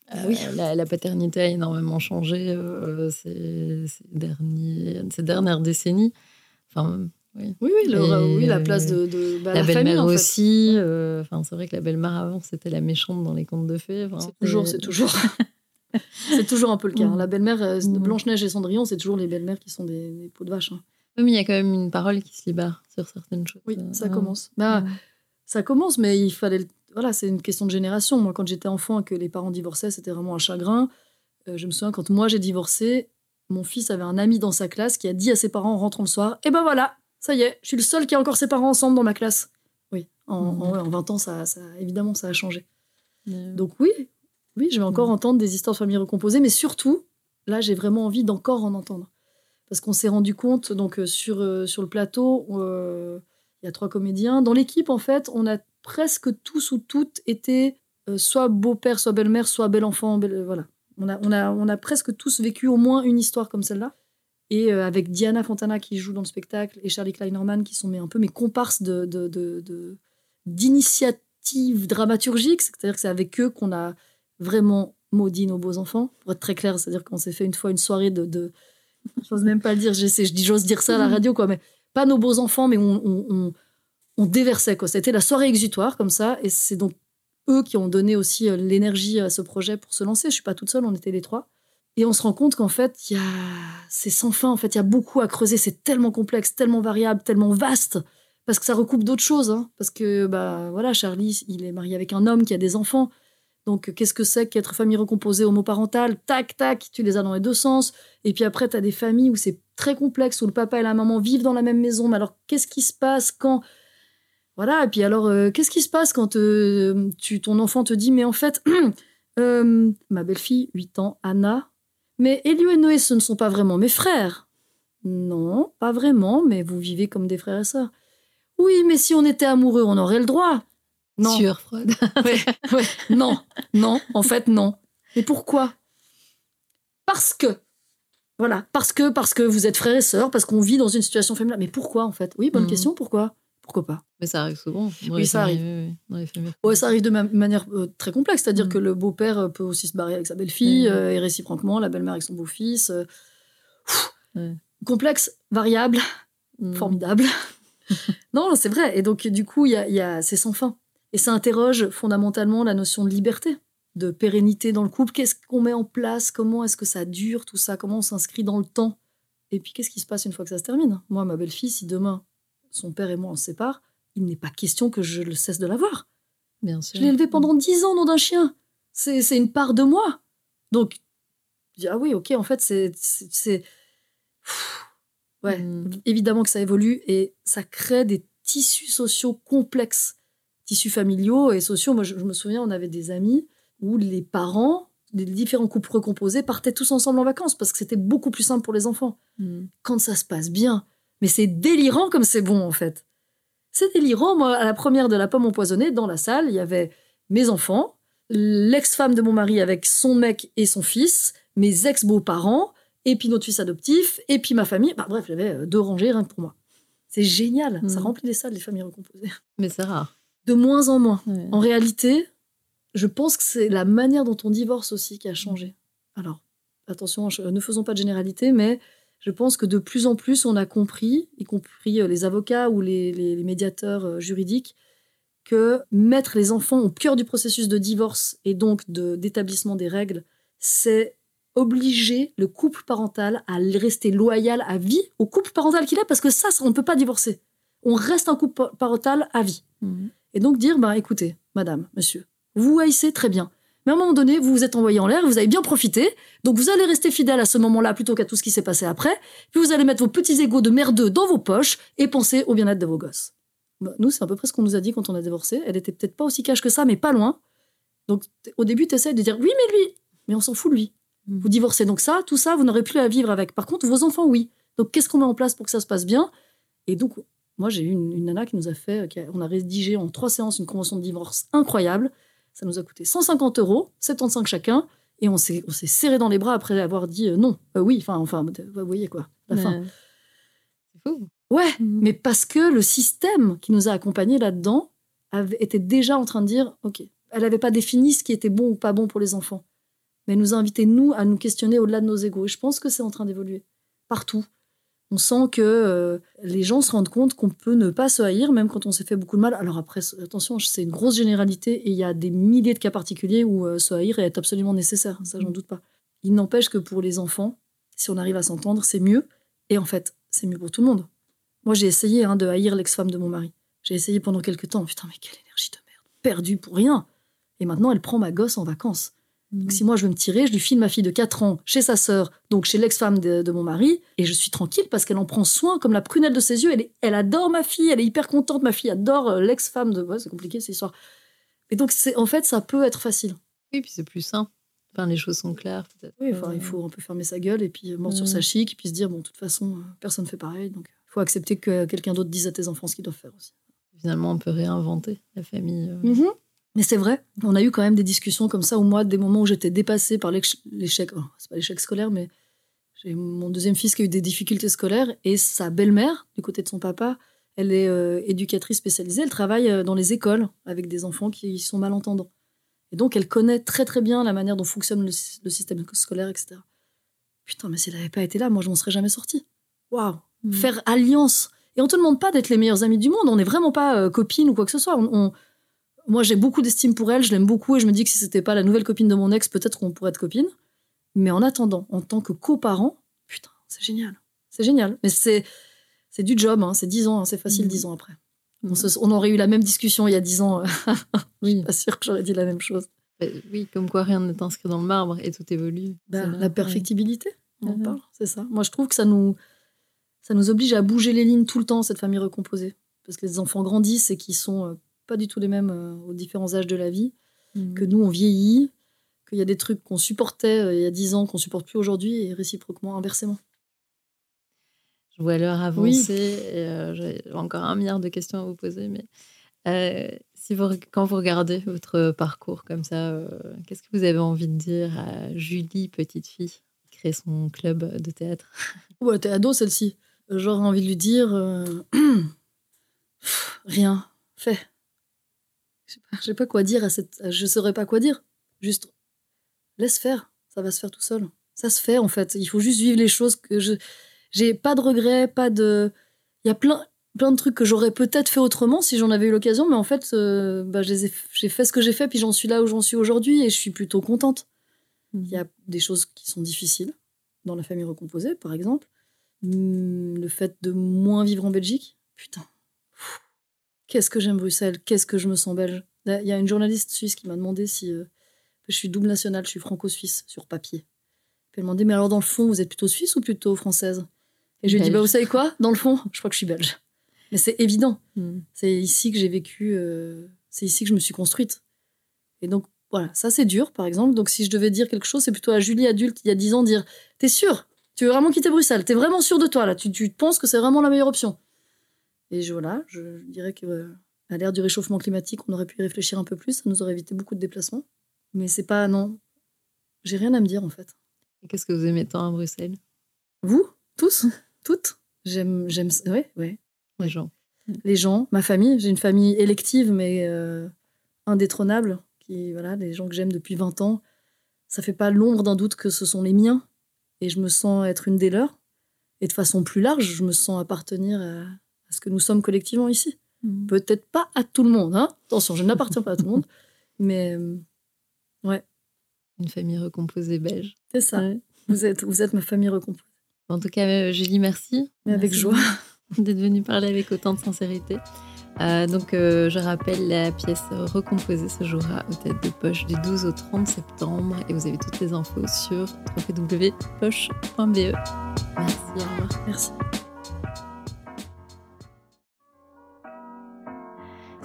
Ah oui. Euh, la, la paternité a énormément changé euh, ces, ces derniers- ces dernières décennies. Enfin, oui. Oui, oui, le- Et, oui la place de, de bah, la, la, famille, belle-mère en fait. aussi. euh, Enfin, c'est vrai que la belle-mère avant, c'était la méchante dans les contes de fées. Enfin, C'est toujours, c'est toujours. c'est toujours un peu le cas. hein. Mm. La belle-mère, euh, Mm. Blanche-Neige et Cendrillon, c'est toujours les belles-mères qui sont des, des peaux de vache. hein. Oui, mais il y a quand même une parole qui se libère sur certaines choses. Oui, Euh, ça euh, commence. Bah, euh, ça commence, mais il fallait. le- Voilà, c'est une question de génération. Moi, quand j'étais enfant et que les parents divorçaient, c'était vraiment un chagrin. Euh, je me souviens, quand moi j'ai divorcé, mon fils avait un ami dans sa classe qui a dit à ses parents en rentrant le soir Eh ben voilà, ça y est, je suis le seul qui a encore ses parents ensemble dans ma classe. En, Mhm. en- en 20 ans, ça, ça, évidemment, ça a changé. Donc, Donc oui, oui, je vais encore Mhm. entendre des histoires de familles recomposées, mais surtout, là, j'ai vraiment envie d'encore en entendre. Parce qu'on s'est rendu compte, donc euh, sur, euh, sur le plateau, euh, il y a trois comédiens. Dans l'équipe, en fait, on a presque tous ou toutes été euh, soit beau-père, soit belle-mère, soit bel-enfant. belle- voilà. On a, on, a, on a presque tous vécu au moins une histoire comme celle-là. Et euh, avec Diana Fontana qui joue dans le spectacle et Charlie Kleinerman qui sont mes, un peu mes comparses de, de, d'initiatives dramaturgiques. C'est-à-dire que c'est avec eux qu'on a vraiment maudit nos beaux enfants. Pour être très clair, c'est-à-dire qu'on s'est fait une fois une soirée de. de... J'ose même pas le dire, j'essaie, je dis j'ose dire ça à la radio, quoi, mais pas nos beaux enfants, mais on, on, on, on déversait, quoi. C'était la soirée exutoire, comme ça, et c'est donc eux qui ont donné aussi euh, l'énergie à ce projet pour se lancer. Je suis pas toute seule, on était les trois. Et on se rend compte qu'en fait, a... c'est sans fin. En fait, il y a beaucoup à creuser. C'est tellement complexe, tellement variable, tellement vaste. Parce que ça recoupe d'autres choses. hein. Parce que, bah, voilà, Charlie, il est marié avec un homme qui a des enfants. Donc, qu'est-ce que c'est qu'être famille recomposée homoparentale? Tac, tac, tu les as dans les deux sens. Et puis après, tu as des familles où c'est très complexe, où le papa et la maman vivent dans la même maison. Mais alors, qu'est-ce qui se passe quand. Voilà, et puis alors, euh, qu'est-ce qui se passe quand euh, tu, ton enfant te dit, mais en fait, euh, ma belle-fille, 8 ans, Anna, mais Elio et Noé, ce ne sont pas vraiment mes frères. Non, pas vraiment, mais vous vivez comme des frères et sœurs. Oui, mais si on était amoureux, on aurait le droit. Non. Sur Freud. Ouais, ouais. Non, non, en fait, non. Mais pourquoi? Parce que. Voilà, parce que, parce que vous êtes frères et sœurs, parce qu'on vit dans une situation familiale. Mais pourquoi, en fait? Oui, bonne Mhm. question, pourquoi? Pourquoi pas Mais ça arrive souvent. Oui, ça arrive. oui. Ouais, ça arrive de ma- manière euh, très complexe, c'est-à-dire Mm. que le beau-père euh, peut aussi se barrer avec sa belle-fille, Mm. euh, et réciproquement, la belle-mère avec son beau-fils. euh, Ouais. Complexe, variable, Mm. formidable. non, c'est vrai. Et donc, du coup, y a, y a- c'est sans fin. Et ça interroge fondamentalement la notion de liberté, de pérennité dans le couple. Qu'est-ce qu'on met en place? Comment est-ce que ça dure, tout ça? Comment on s'inscrit dans le temps? Et puis, qu'est-ce qui se passe une fois que ça se termine? Moi, ma belle-fille, si demain, son père et moi, on se sépare, il n'est pas question que je le cesse de la voir. Bien sûr. Je l'ai élevé pendant dix ans, nom d'un chien. C'est c'est une part de moi. Donc, ah oui, ok, en fait, c'est. c'est- c'est- Pfff. Ouais, Mm. évidemment que ça évolue et ça crée des tissus sociaux complexes, tissus familiaux et sociaux. Moi, je, je me souviens, on avait des amis où les parents des différents couples recomposés partaient tous ensemble en vacances parce que c'était beaucoup plus simple pour les enfants. Mm. Quand ça se passe bien. Mais c'est délirant comme c'est bon, en fait. C'est délirant. Moi, à la première de la pomme empoisonnée, dans la salle, il y avait mes enfants, l'ex-femme de mon mari avec son mec et son fils, mes ex-beaux-parents, et puis notre fils adoptif, et puis ma famille. Bah, bref, il y avait euh, deux rangées rien que pour moi. C'est génial. Ça Mhm. remplit les salles, les familles recomposées. Mais c'est rare. De moins en moins. Ouais. En réalité, je pense que c'est la manière dont on divorce aussi qui a changé. Alors, attention, ne faisons pas de généralité, mais je pense que de plus en plus, on a compris, y compris euh, les avocats ou les, les- les médiateurs euh, juridiques, que mettre les enfants au cœur du processus de divorce et donc de- d'établissement des règles, c'est obliger le couple parental à rester loyal à vie au couple parental qu'il est, parce que ça, ça, on ne peut pas divorcer. On reste un couple pa- parental à vie. Mm. Et donc dire, bah, écoutez, madame, monsieur, vous haïssez très bien. Mais à un moment donné, vous vous êtes envoyé en l'air, vous avez bien profité, donc vous allez rester fidèle à ce moment-là plutôt qu'à tout ce qui s'est passé après, puis vous allez mettre vos petits égaux de merdeux dans vos poches et penser au bien-être de vos gosses. Bah, nous, c'est à peu près ce qu'on nous a dit quand on a divorcé. Elle était peut-être pas aussi cash que ça, mais pas loin. Donc au début, tu essaies de dire, oui, mais lui, mais on s'en fout de lui. Mm. Vous divorcez, donc ça, tout ça, vous n'aurez plus à vivre avec. Par contre, vos enfants, oui. Donc qu'est-ce qu'on met en place pour que ça se passe bien? Et donc, moi, j'ai eu une, une nana qui nous a fait, qui a- on a rédigé en trois séances une convention de divorce incroyable. Ça nous a coûté 150 euros, 75 chacun, et on s'est, serré dans les bras après avoir dit euh, non, Euh, oui, enfin, enfin, vous voyez quoi, la fin. C'est fou. Ouais, Mm. mais parce que le système qui nous a accompagnés là-dedans était déjà en train de dire, ok, elle n'avait pas défini ce qui était bon ou pas bon pour les enfants, mais elle nous a invités, nous, à nous questionner au-delà de nos égaux. Et je pense que c'est en train d'évoluer partout. On sent que euh, les gens se rendent compte qu'on peut ne pas se haïr, même quand on s'est fait beaucoup de mal. Alors après, attention, c'est une grosse généralité et il y a des milliers de cas particuliers où euh, se haïr est absolument nécessaire. Ça, j'en doute pas. Il n'empêche que pour les enfants, si on arrive à s'entendre, c'est mieux. Et en fait, c'est mieux pour tout le monde. Moi, j'ai essayé hein, de haïr l'ex-femme de mon mari. J'ai essayé pendant quelques temps. Putain, mais quelle énergie de merde. Perdue pour rien. Et maintenant, elle prend ma gosse en vacances. Donc, si moi je veux me tirer, je lui file ma fille de 4 ans chez sa sœur, donc chez l'ex-femme de, de mon mari, et je suis tranquille parce qu'elle en prend soin comme la prunelle de ses yeux. Elle, est- elle adore ma fille, elle est hyper contente. Ma fille adore euh, l'ex-femme de. Ouais, c'est compliqué cette histoire. Et donc, c'est en fait, ça peut être facile. Oui, puis c'est plus sain. Enfin, les choses sont claires, peut-être. Oui, enfin, il faut un peu fermer sa gueule et puis euh, mordre sur sa chic, et puis se dire, bon, de toute façon, euh, personne ne fait pareil, donc il faut accepter que quelqu'un d'autre dise à tes enfants ce qu'ils doivent faire aussi. Finalement, on peut réinventer la famille. euh. Mais c'est vrai, on a eu quand même des discussions comme ça, ou moi, des moments où j'étais dépassée par l'éch- l'échec, oh, c'est pas l'échec scolaire, mais j'ai mon deuxième fils qui a eu des difficultés scolaires, et sa belle-mère, du côté de son papa, elle est euh, éducatrice spécialisée, elle travaille euh, dans les écoles avec des enfants qui sont malentendants. Et donc, elle connaît très très bien la manière dont fonctionne le, sy- le système scolaire, etc. Putain, mais si elle n'avait pas été là, moi, je m'en serais jamais sortie. Waouh Mm. Faire alliance. Et on te demande pas d'être les meilleurs amis du monde, on n'est vraiment pas euh, copines ou quoi que ce soit. On, on- Moi, j'ai beaucoup d'estime pour elle, je l'aime beaucoup, et je me dis que si c'était pas la nouvelle copine de mon ex, peut-être qu'on pourrait être copines. Mais en attendant, en tant que coparent, putain, c'est génial. C'est génial. Mais c'est c'est du job, hein, c'est 10 ans, hein, c'est facile. 10 ans après. On, se- on aurait eu la même discussion il y a 10 ans. Oui. pas sûr que j'aurais dit la même chose. Bah, oui, comme quoi rien n'est inscrit dans le marbre et tout évolue. Bah, la ouais. perfectibilité, on en Mhm. parle, c'est ça. Moi, je trouve que ça nous, ça nous oblige à bouger les lignes tout le temps, cette famille recomposée. Parce que les enfants grandissent et qui sont euh, pas du tout les mêmes euh, aux différents âges de la vie. Mm. Que nous, on vieillit, qu'il y a des trucs qu'on supportait euh, il y a 10 ans qu'on supporte plus aujourd'hui et réciproquement, inversement. Je vois l'heure avancer. et, euh, J'ai encore un milliard de questions à vous poser, mais si vous, quand vous regardez votre parcours comme ça, qu'est-ce que vous avez envie de dire à Julie, petite fille, qui crée son club de théâtre? Ouais, t'es ado celle-ci. J'aurais envie de lui dire euh, rien, fais. Je sais pas, je sais pas quoi dire à cette. Je saurais pas quoi dire. Juste laisse faire, ça va se faire tout seul. Ça se fait en fait. Il faut juste vivre les choses que je. J'ai pas de regrets, pas de. Il y a plein, plein de trucs que j'aurais peut-être fait autrement si j'en avais eu l'occasion, mais en fait, euh, bah, j'ai fait ce que j'ai fait, puis j'en suis là où j'en suis aujourd'hui et je suis plutôt contente. Il y a des choses qui sont difficiles dans la famille recomposée, par exemple. Hum, Le fait de moins vivre en Belgique. Putain. Qu'est-ce que j'aime Bruxelles? Qu'est-ce que je me sens belge? Il y a une journaliste suisse qui m'a demandé si euh, je suis double nationale, je suis franco-suisse sur papier. Puis elle m'a demandé, mais alors dans le fond, vous êtes plutôt suisse ou plutôt française? Et je lui ai dit, bah vous savez quoi? Dans le fond, je crois que je suis belge. Mais c'est évident. Mm. C'est ici que j'ai vécu, euh, c'est ici que je me suis construite. Et donc, voilà, ça c'est dur, par exemple. Donc, si je devais dire quelque chose, c'est plutôt à Julie, adulte, il y a 10 ans, dire T'es sûr Tu veux vraiment quitter Bruxelles? T'es vraiment sûr de toi, là? Tu, tu penses que c'est vraiment la meilleure option Et je, voilà, je, je dirais que euh, à l'ère du réchauffement climatique, on aurait pu y réfléchir un peu plus, ça nous aurait évité beaucoup de déplacements. Mais c'est pas, non, j'ai rien à me dire en fait. Et Qu'est-ce que vous aimez tant à Bruxelles? Vous? Tous? Toutes? J'aime, j'aime, ouais, ouais. Les gens. les gens, ma famille. J'ai une famille élective, mais euh, indétrônable. Qui, voilà, des gens que j'aime depuis 20 ans. Ça fait pas l'ombre d'un doute que ce sont les miens. Et je me sens être une des leurs. Et de façon plus large, je me sens appartenir à, à ce que nous sommes collectivement ici. Mm. Peut-être pas à tout le monde. Hein Attention, je n'appartiens pas à tout le monde. Mais euh, ouais, Une famille recomposée belge. c'est ça. Ouais. Vous, êtes, vous êtes ma famille recomposée. En tout cas, euh, Julie, merci. Mais avec Merci joie. d'être venue parler avec autant de sincérité. Euh, donc, euh, je rappelle, la pièce recomposée se jouera au tête de poche du 12 au 30 septembre et vous avez toutes les infos sur www.poche.be. Merci, au revoir. Merci.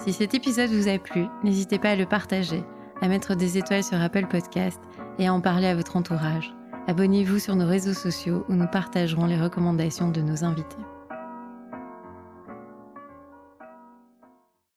Si cet épisode vous a plu, n'hésitez pas à le partager, à mettre des étoiles sur Apple Podcast et à en parler à votre entourage. Abonnez-vous sur nos réseaux sociaux où nous partagerons les recommandations de nos invités.